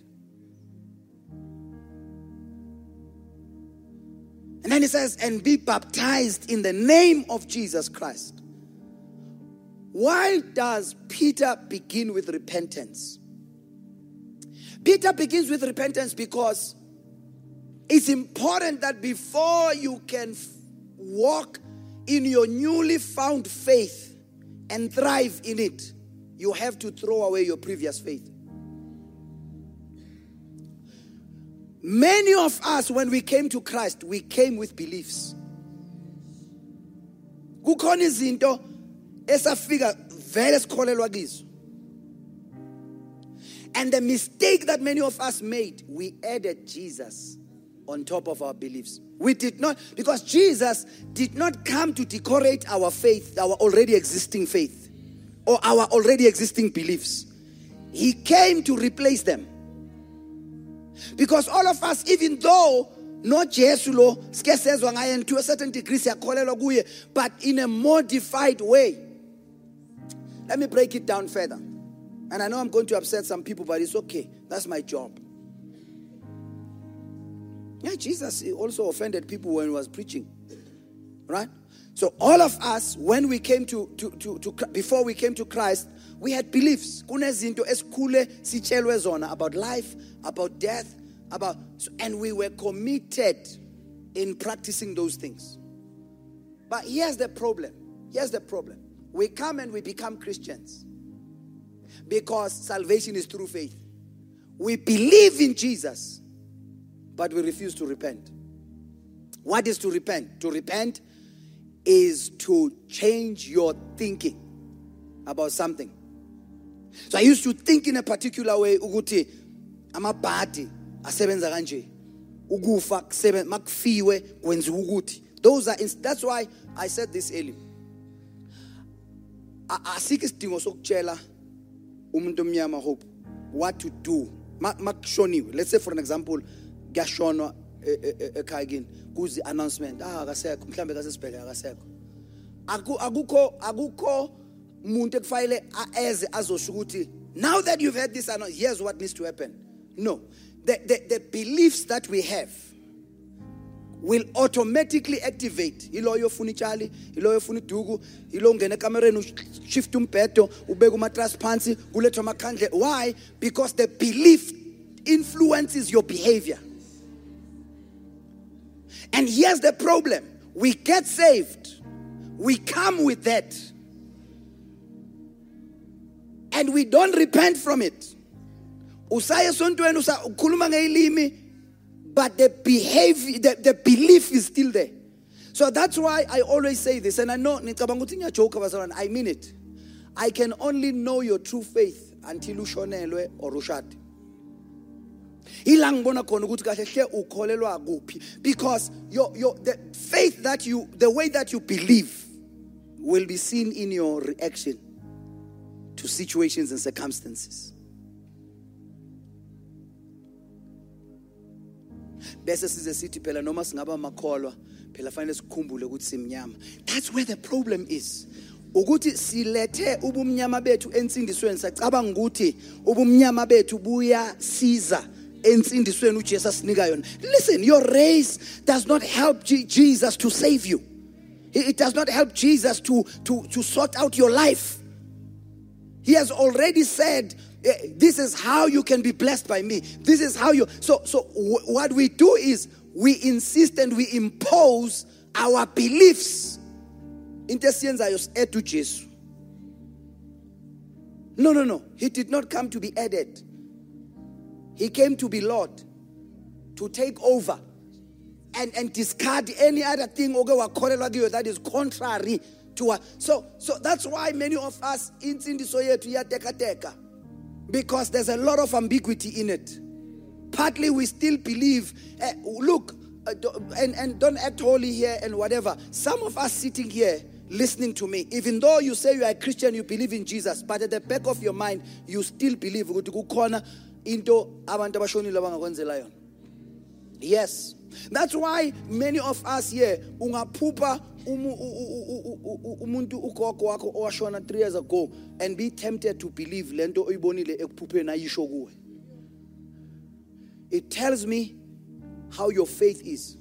And then he says, and be baptized in the name of Jesus Christ. Why does Peter begin with repentance? Peter begins with repentance because it's important that before you can walk in your newly found faith and thrive in it, you have to throw away your previous faith. Many of us, when we came to Christ, we came with beliefs. kukhona izinto esafika vele sikholelwa kizo. And the mistake that many of us made we added jesus on top of our beliefs. We did not because jesus did not come to decorate our faith our already existing faith or our already existing beliefs. He came to replace them because all of us, even though no Jesu lo sike sezwa ngaye to a certain degree siyakholelwa kuye but in a modified way. Let me break it down further. And i know i'm going to upset some people but it's okay. That's my job. Yeah jesus also offended people when he was preaching. Right? So all of us when we came to, to, to, to before we came to christ we had beliefs. Kunezinto esikhule sitshelwe zona about life about death about and we were committed in practicing those things. But here's the problem. Here's the problem. We come and we become christians because salvation is through faith. We believe in jesus but we refuse to repent. What is to repent? To repent is to change your thinking about something. So I used to think in a particular way ukuthi amabhadi asebenza kanje. Ukufa kusebenza makufiwe kwenziwa ukuthi. Those are ins- that's why I said this earlier. A- Asikho isidingo sokutshela umuntu omnyama hope what to do. Ma- Makushoniwe. Let's say for an example kuyashonwa e- e- e- ekhaya kini kuzi announcement ah akasekho mhlambe kasesibhedlela akasekho. Aku- akukho akukho umuntu ekufanele a- eze azosho ukuthi now that you've had this announce- here's what needs to happen. No. The, the, the beliefs that we have will automatically activate. Iloyo ofuna itshali iloyo ofuna iduku ilo ungena ekamereni ushift umbhedo ubeka umatras phansi kulethwa amakhandle. Why? Because the belief influences your behavior. And here's the problem. We get saved. We come with that and we don't repent from it. Usaya esontweni ukhuluma ngeilimi but the behavior the, the belief is still there. So that's why i always say this and i know ngicabanga ukuthi ngiyajoke bazalwane i mean it. I can only know your true faith until ushonelwe or ushade. Ila ngibona khona ukuthi kahle because your, your, the faith that you the way that you believe will be seen in your reaction to situations and circumstances. Bese size sithi phela noma singaba makholwa phela fanele sikhumbule ukuthi simnyama. That's where the problem is. Ukuthi silethe ubumnyama bethu ensindisweni sacabanga ukuthi ubumnyama bethu buyasiza ensindisweni uJesu asinika yona. Listen your race does not help Je- Jesus to save you. It does not help Jesus to to to sort out your life. He has already said, eh, "This is how you can be blessed by me. This is how you." So, so wh- what we do is we insist and we impose our beliefs. Into esiyenzayo si-add uJesu. No, no, no. He did not come to be added. He came to be Lord, to take over, and, and discard any other thing that is contrary to. So, so that's why many of us insindiso yethu iyatekateka because there's a lot of ambiguity in it. Partly we still believe, eh, look, uh, and, and don't act holy here and whatever. Some of us sitting here listening to me, even though you say you are a Christian, you believe in Jesus, but at the back of your mind, you still believe ukuthi kukhona into abantu abashonile abangakwenzela. Yes. That's why many of us here ungaphupha umu- u- u- u- u- u- umuntu ugogo wakho owashona 3 years ago and be tempted to believe lento oyibonile ekuphupheni ayisho kuwe. It tells me how your faith is.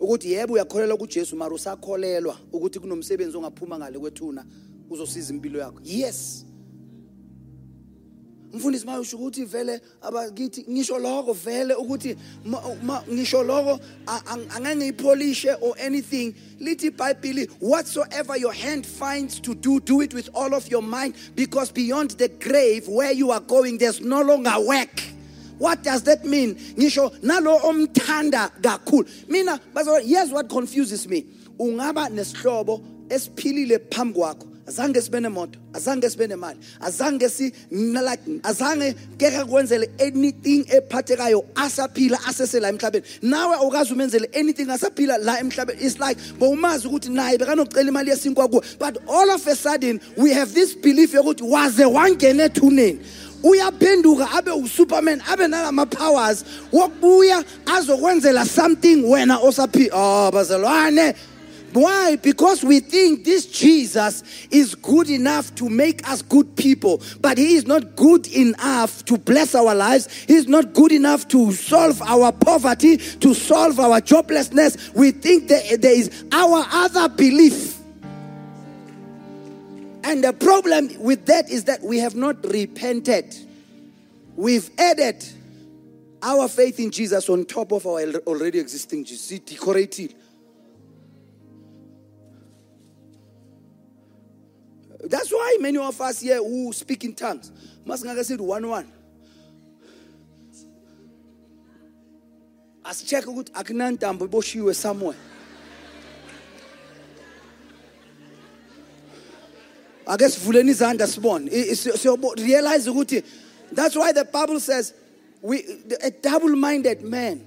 Ukuthi yebo uyakholelwa kuJesu mara usakholelwa ukuthi kunomsebenzi ongaphuma ngale kwethuna uzosiza impilo yakho. Yes. Mfundisi maye usho ukuthi vele abakithi ngisho lokho vele ukuthi ngisho lokho a- ang- angeke ngiyipholishe or anything. Lithi ibhayibhili whatsoever your hand finds to do do it with all of your mind because beyond the grave where you are going there's no longer work. What does that mean? Ngisho nalo omthanda kakhulu. Mina here's what confuses me. Ungaba nesihlobo esiphilile phambi kwakho azange sibe nemoto azange sibe nemali azange si na- like azange keke kwenzele anything ephathekayo asaphila asesela emhlabeni. Nawe awukazi umenzele anything asaphila la emhlabeni. It's like bowumazi ukuthi naye bekanocela imali yesinkwa kuwe. But all of a sudden we have this belief yokuthi waze wangena ethuneni. Uyaphenduka abe usuperman abe nalama powers wokubuya azokwenzela something wena osaphi oh bazalwane why? Because we think this Jesus is good enough to make us good people, but He is not good enough to bless our lives. He is not good enough to solve our poverty, to solve our joblessness. We think that there is our other belief. And the problem with that is that we have not repented. We've added our faith in Jesus on top of our already existing Jesus. Decorated. That's why many of us here who speak in tongues, must Masngaka said one one. asicheke Aknanta akunantambo iboshiwe somewhere. Ake sivuleni izandla sibone. Siyorealize ukuthi that's why the bible says we, a double-minded man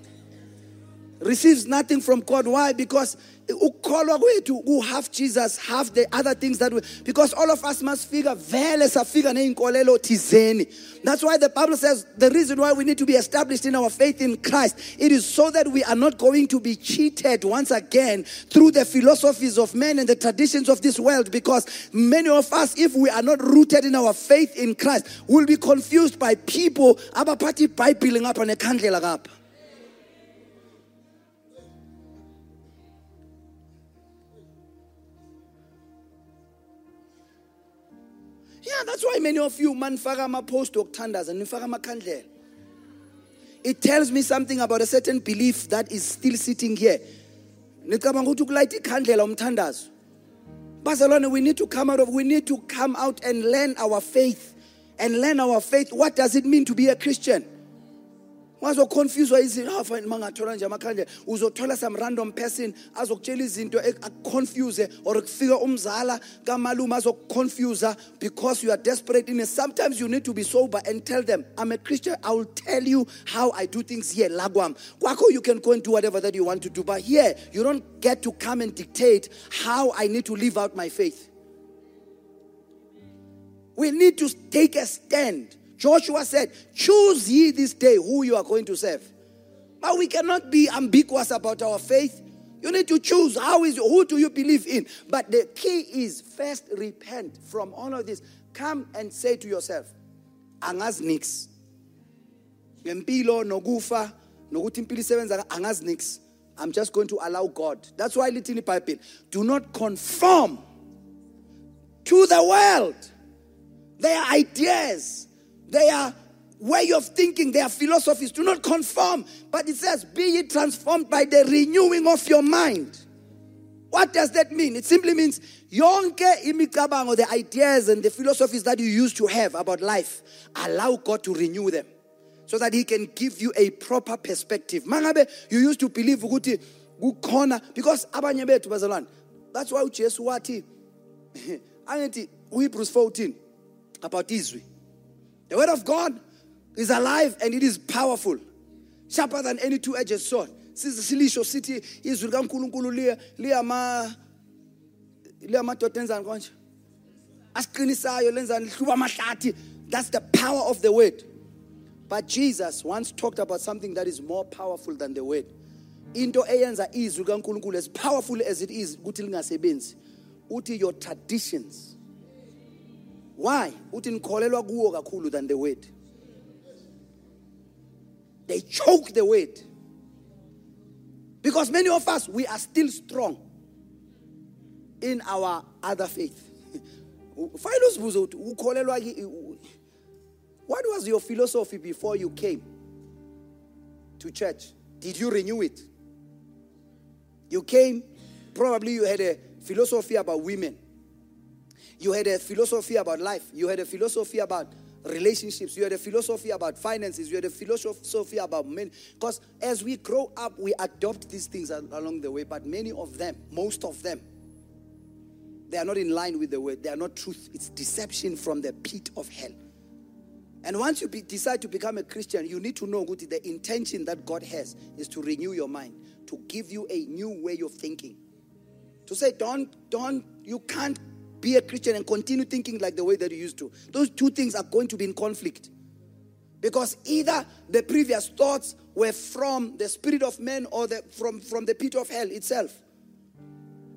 receives nothing from god. Why? Because ukholwa kwethu ku half Jesus, half the other things that we because all of us must figure vele safika neyinkolelo thizeni. That's why the Bible says the reason why we need to be established in our faith in Christ it is so that we are not going to be cheated once again through the philosophies of men and the traditions of this world because many of us if we are not rooted in our faith in Christ will be confused by people abaphathi ibhayibhile ngapha nekhandlela kapha That's why many of you manifaka ama-post okuthandaza nifaka amakhandlela. It tells me something about a certain belief that is still sitting here. Nicabanga ukuthi ukulayita ikhandlela. Bazalwane, we need to come out of, we need to come out and learn our faith. And learn our faith. What does it mean to be a Christian? Wazoconfuswa izinto ah fine mangathola nje amakhandlela uzothola some random person azokutshela izinto e- akuconfuse or kufika umzala kamalume azokuconfuse because you are desperate in it sometimes you need to be sober and tell them i'm a christian. I will tell you how i do things here lagwam. Kwakho you can go and do whatever that you want to do but here you don't get to come and dictate how i need to live out my faith. We need to take a stand. Joshua said, Choose ye this day who you are going to serve. But we cannot be ambiguous about our faith. You need to choose how is who do you believe in. But the key is first repent from all of this. Come and say to yourself, angazi. I'm just going to allow God. That's why lithi iBhayibheli, do not conform to the world their ideas, their way of thinking, their philosophies. Do not conform. But it says, be ye transformed by the renewing of your mind. What does that mean? It simply means yonke imicabango, the ideas and the philosophies that you used to have about life, allow God to renew them so that he can give you a proper perspective. Mangabe you used to believe ukuthi kukhona because abanye bethu bazalwane. That's why uJesu wathi angithi uHebrews 14 about izwi. The word of God is alive and it is powerful, sharper than any two-edged sword. Silisho sithi izwi likaNkulunkulu liya liyama liyamadoda enzani konje? Asiqinisayo lenzani lihluba amahlathi. That's the power of the word. But Jesus once talked about something that is more powerful than the word. Into eyenza izwi likaNkulunkulu as powerful as it is ukuthi lingasebenzi. Uthi your traditions why? Uthi nikholelwa kuwo kakhulu than the word. They choke the word. Because many of us, we are still strong in our other faith. What was your philosophy before you came to church? Did you renew it? You came, probably you had a philosophy about women. You had a philosophy about life. You had a philosophy about relationships. You had a philosophy about finances. You had a philosophy about men. Because as we grow up, we adopt these things along the way. But many of them, most of them, they are not in line with the word. They are not truth. It's deception from the pit of hell. And once you be, decide to become a Christian, you need to know Guti, the intention that God has is to renew your mind, to give you a new way of thinking. To say, don't, don't, you can't be a Christian and continue thinking like the way that you used to. Those two things are going to be in conflict. Because either the previous thoughts were from the spirit of man or the, from, from the pit of hell itself.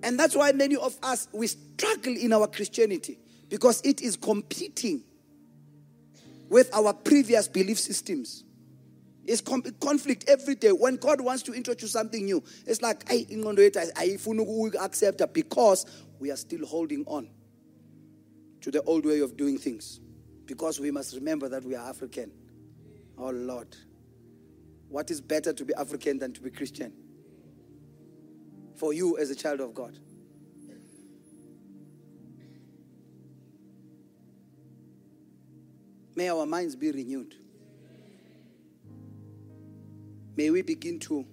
And that's why many of us, we struggle in our Christianity because it is competing with our previous belief systems. It's conflict every day. When God wants to introduce something new, it's like, uku-accept it because we are still holding on to the old way of doing things. Because we must remember that we are African. Oh Lord. What is better to be African than to be Christian? For you as a child of God. May our minds be renewed. May we begin to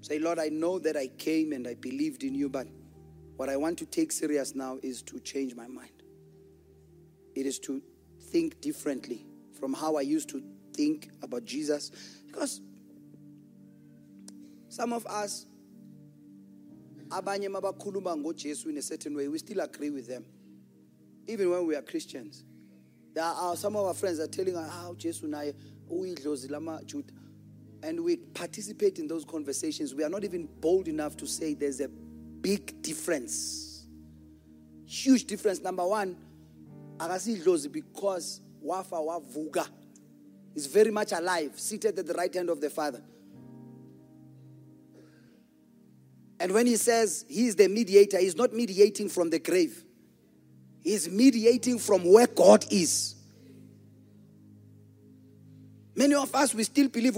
say, Lord, I know that I came and I believed in you, but What I want to take serious now is to change my mind. It is to think differently from how I used to think about Jesus. Because some of us, abanye mabakhuluma ngoJesu in a certain way, we still agree with them. Even when we are Christians. There are some of our friends are telling us ah, how Jesu naye uyidlozi lama Juda. And we participate in those conversations. We are not even bold enough to say there's a big difference. Huge difference. Number one, akasidlozi because wafa wavuka is very much alive, seated at the right hand of the Father. And when he says he is the mediator, he's not mediating from the grave. He's mediating from where God is. Many of us we still believe.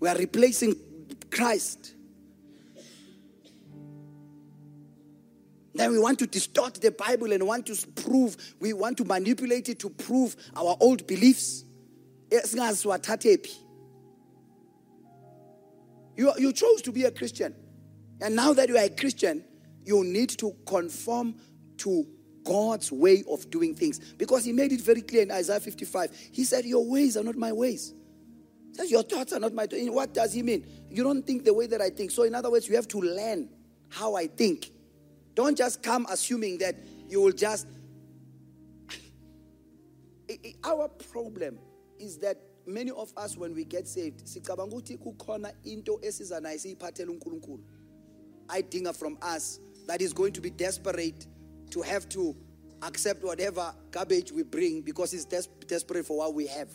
We are replacing Christ. Then we want to distort the Bible and want to prove, we want to manipulate it to prove our old beliefs. You, you chose to be a Christian. And now that you are a Christian, you need to conform to God's way of doing things. Because he made it very clear in Isaiah 55. He said, Your ways are not my ways. He says, Your thoughts are not my thoughts. What does he mean? You don't think the way that I think. So, in other words, you have to learn how I think. Don't just come assuming that you will just. Our problem is that many of us, when we get saved, into uNkulunkulu. Ayidinga from us that is going to be desperate to have to accept whatever garbage we bring because he's des- desperate for what we have.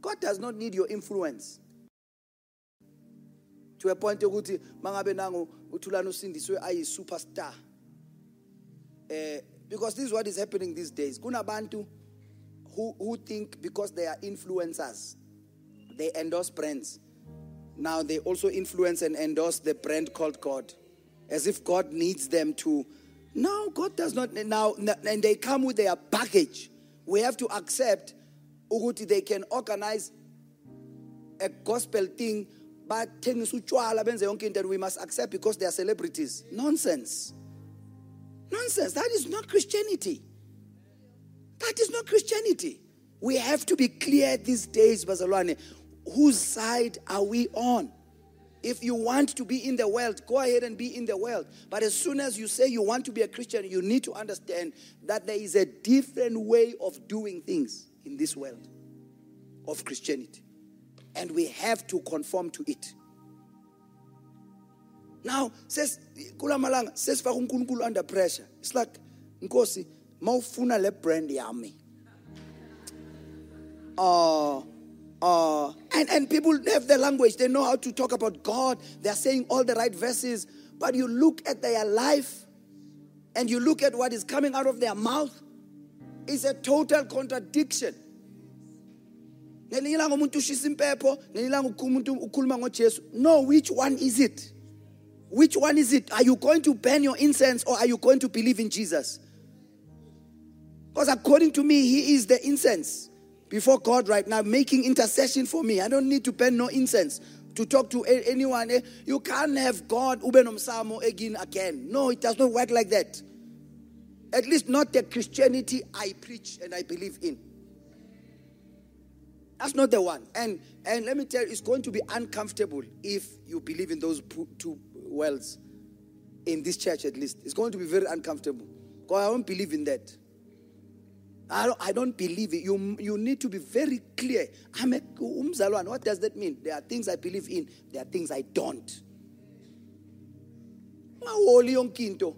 God does not need your influence. To a point ukuthi mangabe nangu uthulana usindiswe ayi superstar. Eh because this is what is happening these days. Kunabantu who who think because they are influencers they endorse brands. Now they also influence and endorse the brand called God as if God needs them to. No God does not now and they come with their baggage. We have to accept ukuthi they can organize a gospel thing bathengisa utshwala benze yonke into and we must accept because they are celebrities. Nonsense. Nonsense. That is not christianity. That is not christianity. We have to be clear these days bazalwane whose side are we on if you want to be in the world, go ahead and be in the world. But as soon as you say you want to be a Christian, you need to understand that there is a different way of doing things in this world of Christianity and we have to conform to it. Now, says kula malanga sesifaka uNkulunkulu under pressure. It's like Nkosi mawufuna le brand yami. Uh uh, and, and people have the language, they know how to talk about God, they're saying all the right verses, but you look at their life and you look at what is coming out of their mouth, it's a total contradiction. no which one is it? Which one is it? Are you going to burn your incense or are you going to believe in jesus? Because according to me he is the incense before god right now making intercession for me i don't need to burn no incense to talk to anyone eh? you can't have god ube nomsamo again again no it does not work like that at least not the christianity i preach and i believe in that's not the one. And and let me tell you, it's going to be uncomfortable if you believe in those two worlds. In this church, at least, it's going to be very uncomfortable. Because I don't believe in that. I don't, I don't believe it. You, you need to be very clear. I'm a umzalwan. What does that mean? There are things I believe in, there are things I don't. Mawoli yonkinto.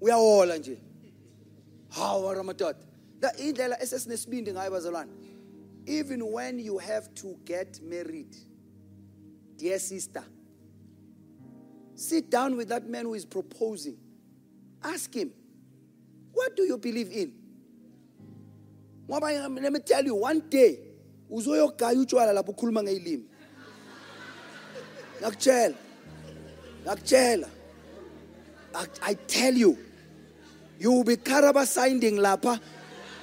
Uyawola nje. Hawa ramatot. The indlela esesinesibindi ngayo bazalwane even when you have to get married, dear sister, sit down with that man who is proposing. Ask him, what do you believe in? Let me tell you, one day, uzoyogaya utshwala lapho ukhuluma ngeyilimi. Ngakutshela ngakutshela i tell you you will be karaba signing lapha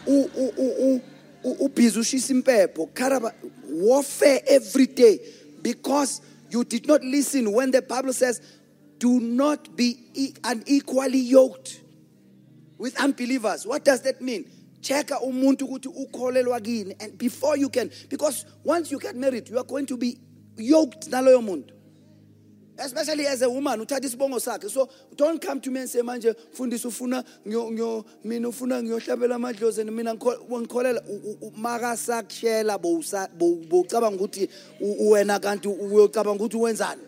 u- u u u ubhizi ushisa impepho. Karaba warfare every day because you did not listen when the bible says do not be unequally yoked with unbelievers. What does that mean checka umuntu ukuthi ukholelwa kini and before you can because once you get married you are going to be yoked naloyo muntu. Especially as a woman uthatha isibongo sakhe. So don't come to me and say manje mfundisi ufuna mina ufuna ngiyohlabela amadlozi and mina ngikho- ngikholela. Makasakushela bowucabanga ukuthi wena kanti uyocabanga ukuthi wenzani.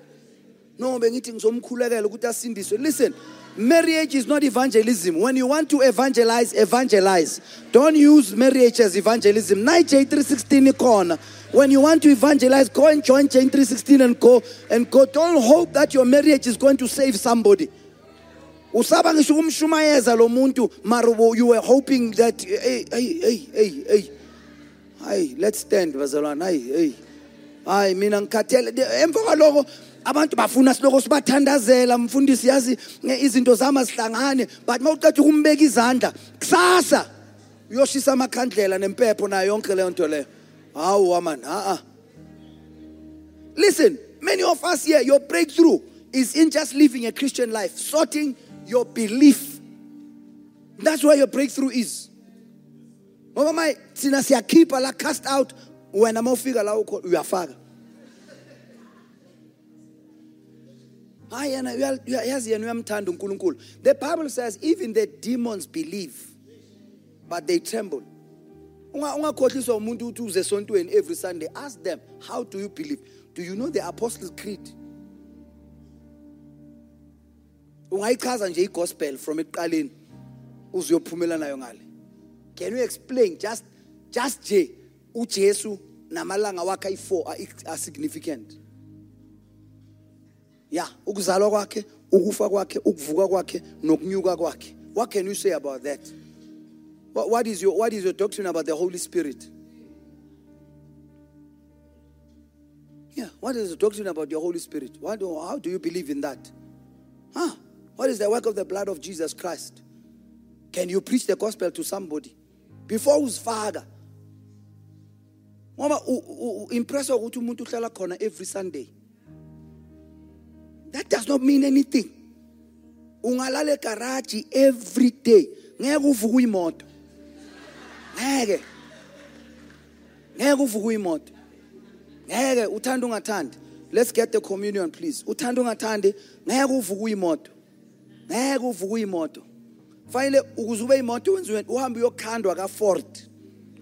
No bengithi ngizomkhulekela ukuthi asindiswe. Listen marriage is not evangelism. When you want to evangelize evangelize. Don't use marriage as evangelism. Nayi j316 ikhona when you want to evangelize go and join j316 and go and go. Don't hope that your marriage is going to save somebody. You were hoping that hey hey hey hey hey. Hayi let's stand bazalwane. Hayi hey. Hayi mina ngikhathele. Emva kwaloko abantu bafuna siloko sibathandazela mfundisi yazi izinto zami azihlangane but uma uqeda ukumbeka izandla kusasa. Uyoshisa amakhandlela nempepho nayo yonke leyo nto leyo. Hawu waman a listen many of us here your breakthrough is in just living a christian life sorting your belief. That's where your breakthrough is. Ngoba maye thina siyakhipha la cast out wena uma ufika la uyafaka the bible says even the demons believe but they tremble every sunday ask them how do you believe do you know the apostles creed from can you explain just just nje uJesu namalanga wakhe ayi4 are significant yeah ukuzalwa kwakhe ukufa kwakhe ukuvuka kwakhe nokunyuka kwakhe. What can you say about that? What, what is your what is your doctrine about the holy spirit? Yeah what is the doctrine about your holy spirit? What do, how do you believe in that? Huh? What is the work of the blood of jesus christ? Can you preach the gospel to somebody? Before uzifaka. Ngoba impress ukuthi umuntu uhlala khona every sunday that does not mean anything. Ungalala egarage every day. Ngeke uvuke uyimoto. Ngeke. Ngeke uvuke uyimoto. Ngeke uthanda ungathandi. Let's get the communion please. Uthanda ungathandi ngeke uvuke uyimoto. Ngeke uvuke uyimoto. Fanele ukuze ube imoto wenziwe uhambe uyokhandwa ka-ford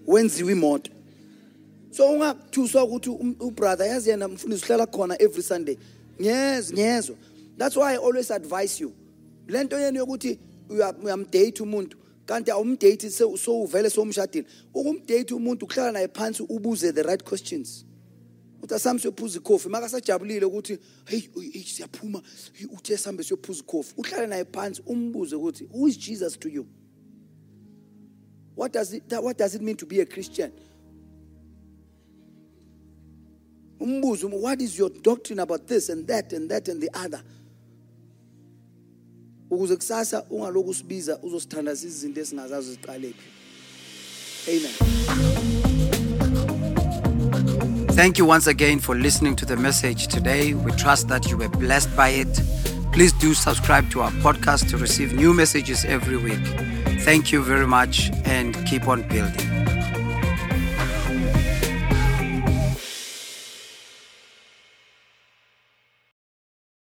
wenziwe imoto. So ungakuthuswa ukuthi ubrother yazi yena mfundisi uhlala khona every sunday. Ngiyeza ngiyezwa that's why i always advise you. Le nto yeni yokuthi uya- uyamdate umuntu kanti awumdate se- sowuvele sowumshadile. Ukumdate umuntu kuhlala naye phansi ubuze the right questions. Uthi asami siyophuza ikhofi makasajabulile ukuthi heyi uy- eyi, siyaphuma Hey, uthe sambe siyophuza ikhofi. Uhlale naye phansi umbuze ukuthi who is jesus to you? What does it, what does it mean to be a christian? What is your doctrine about this and that and that and the other ukuze kusasa ungaloku usibiza uzosithandaza izinto esingazazi ziqalephi amen Thank you once again for listening to the message today. We trust that you were blessed by it. Please do subscribe to our podcast to receive new messages every week. Thank you very much and keep on building.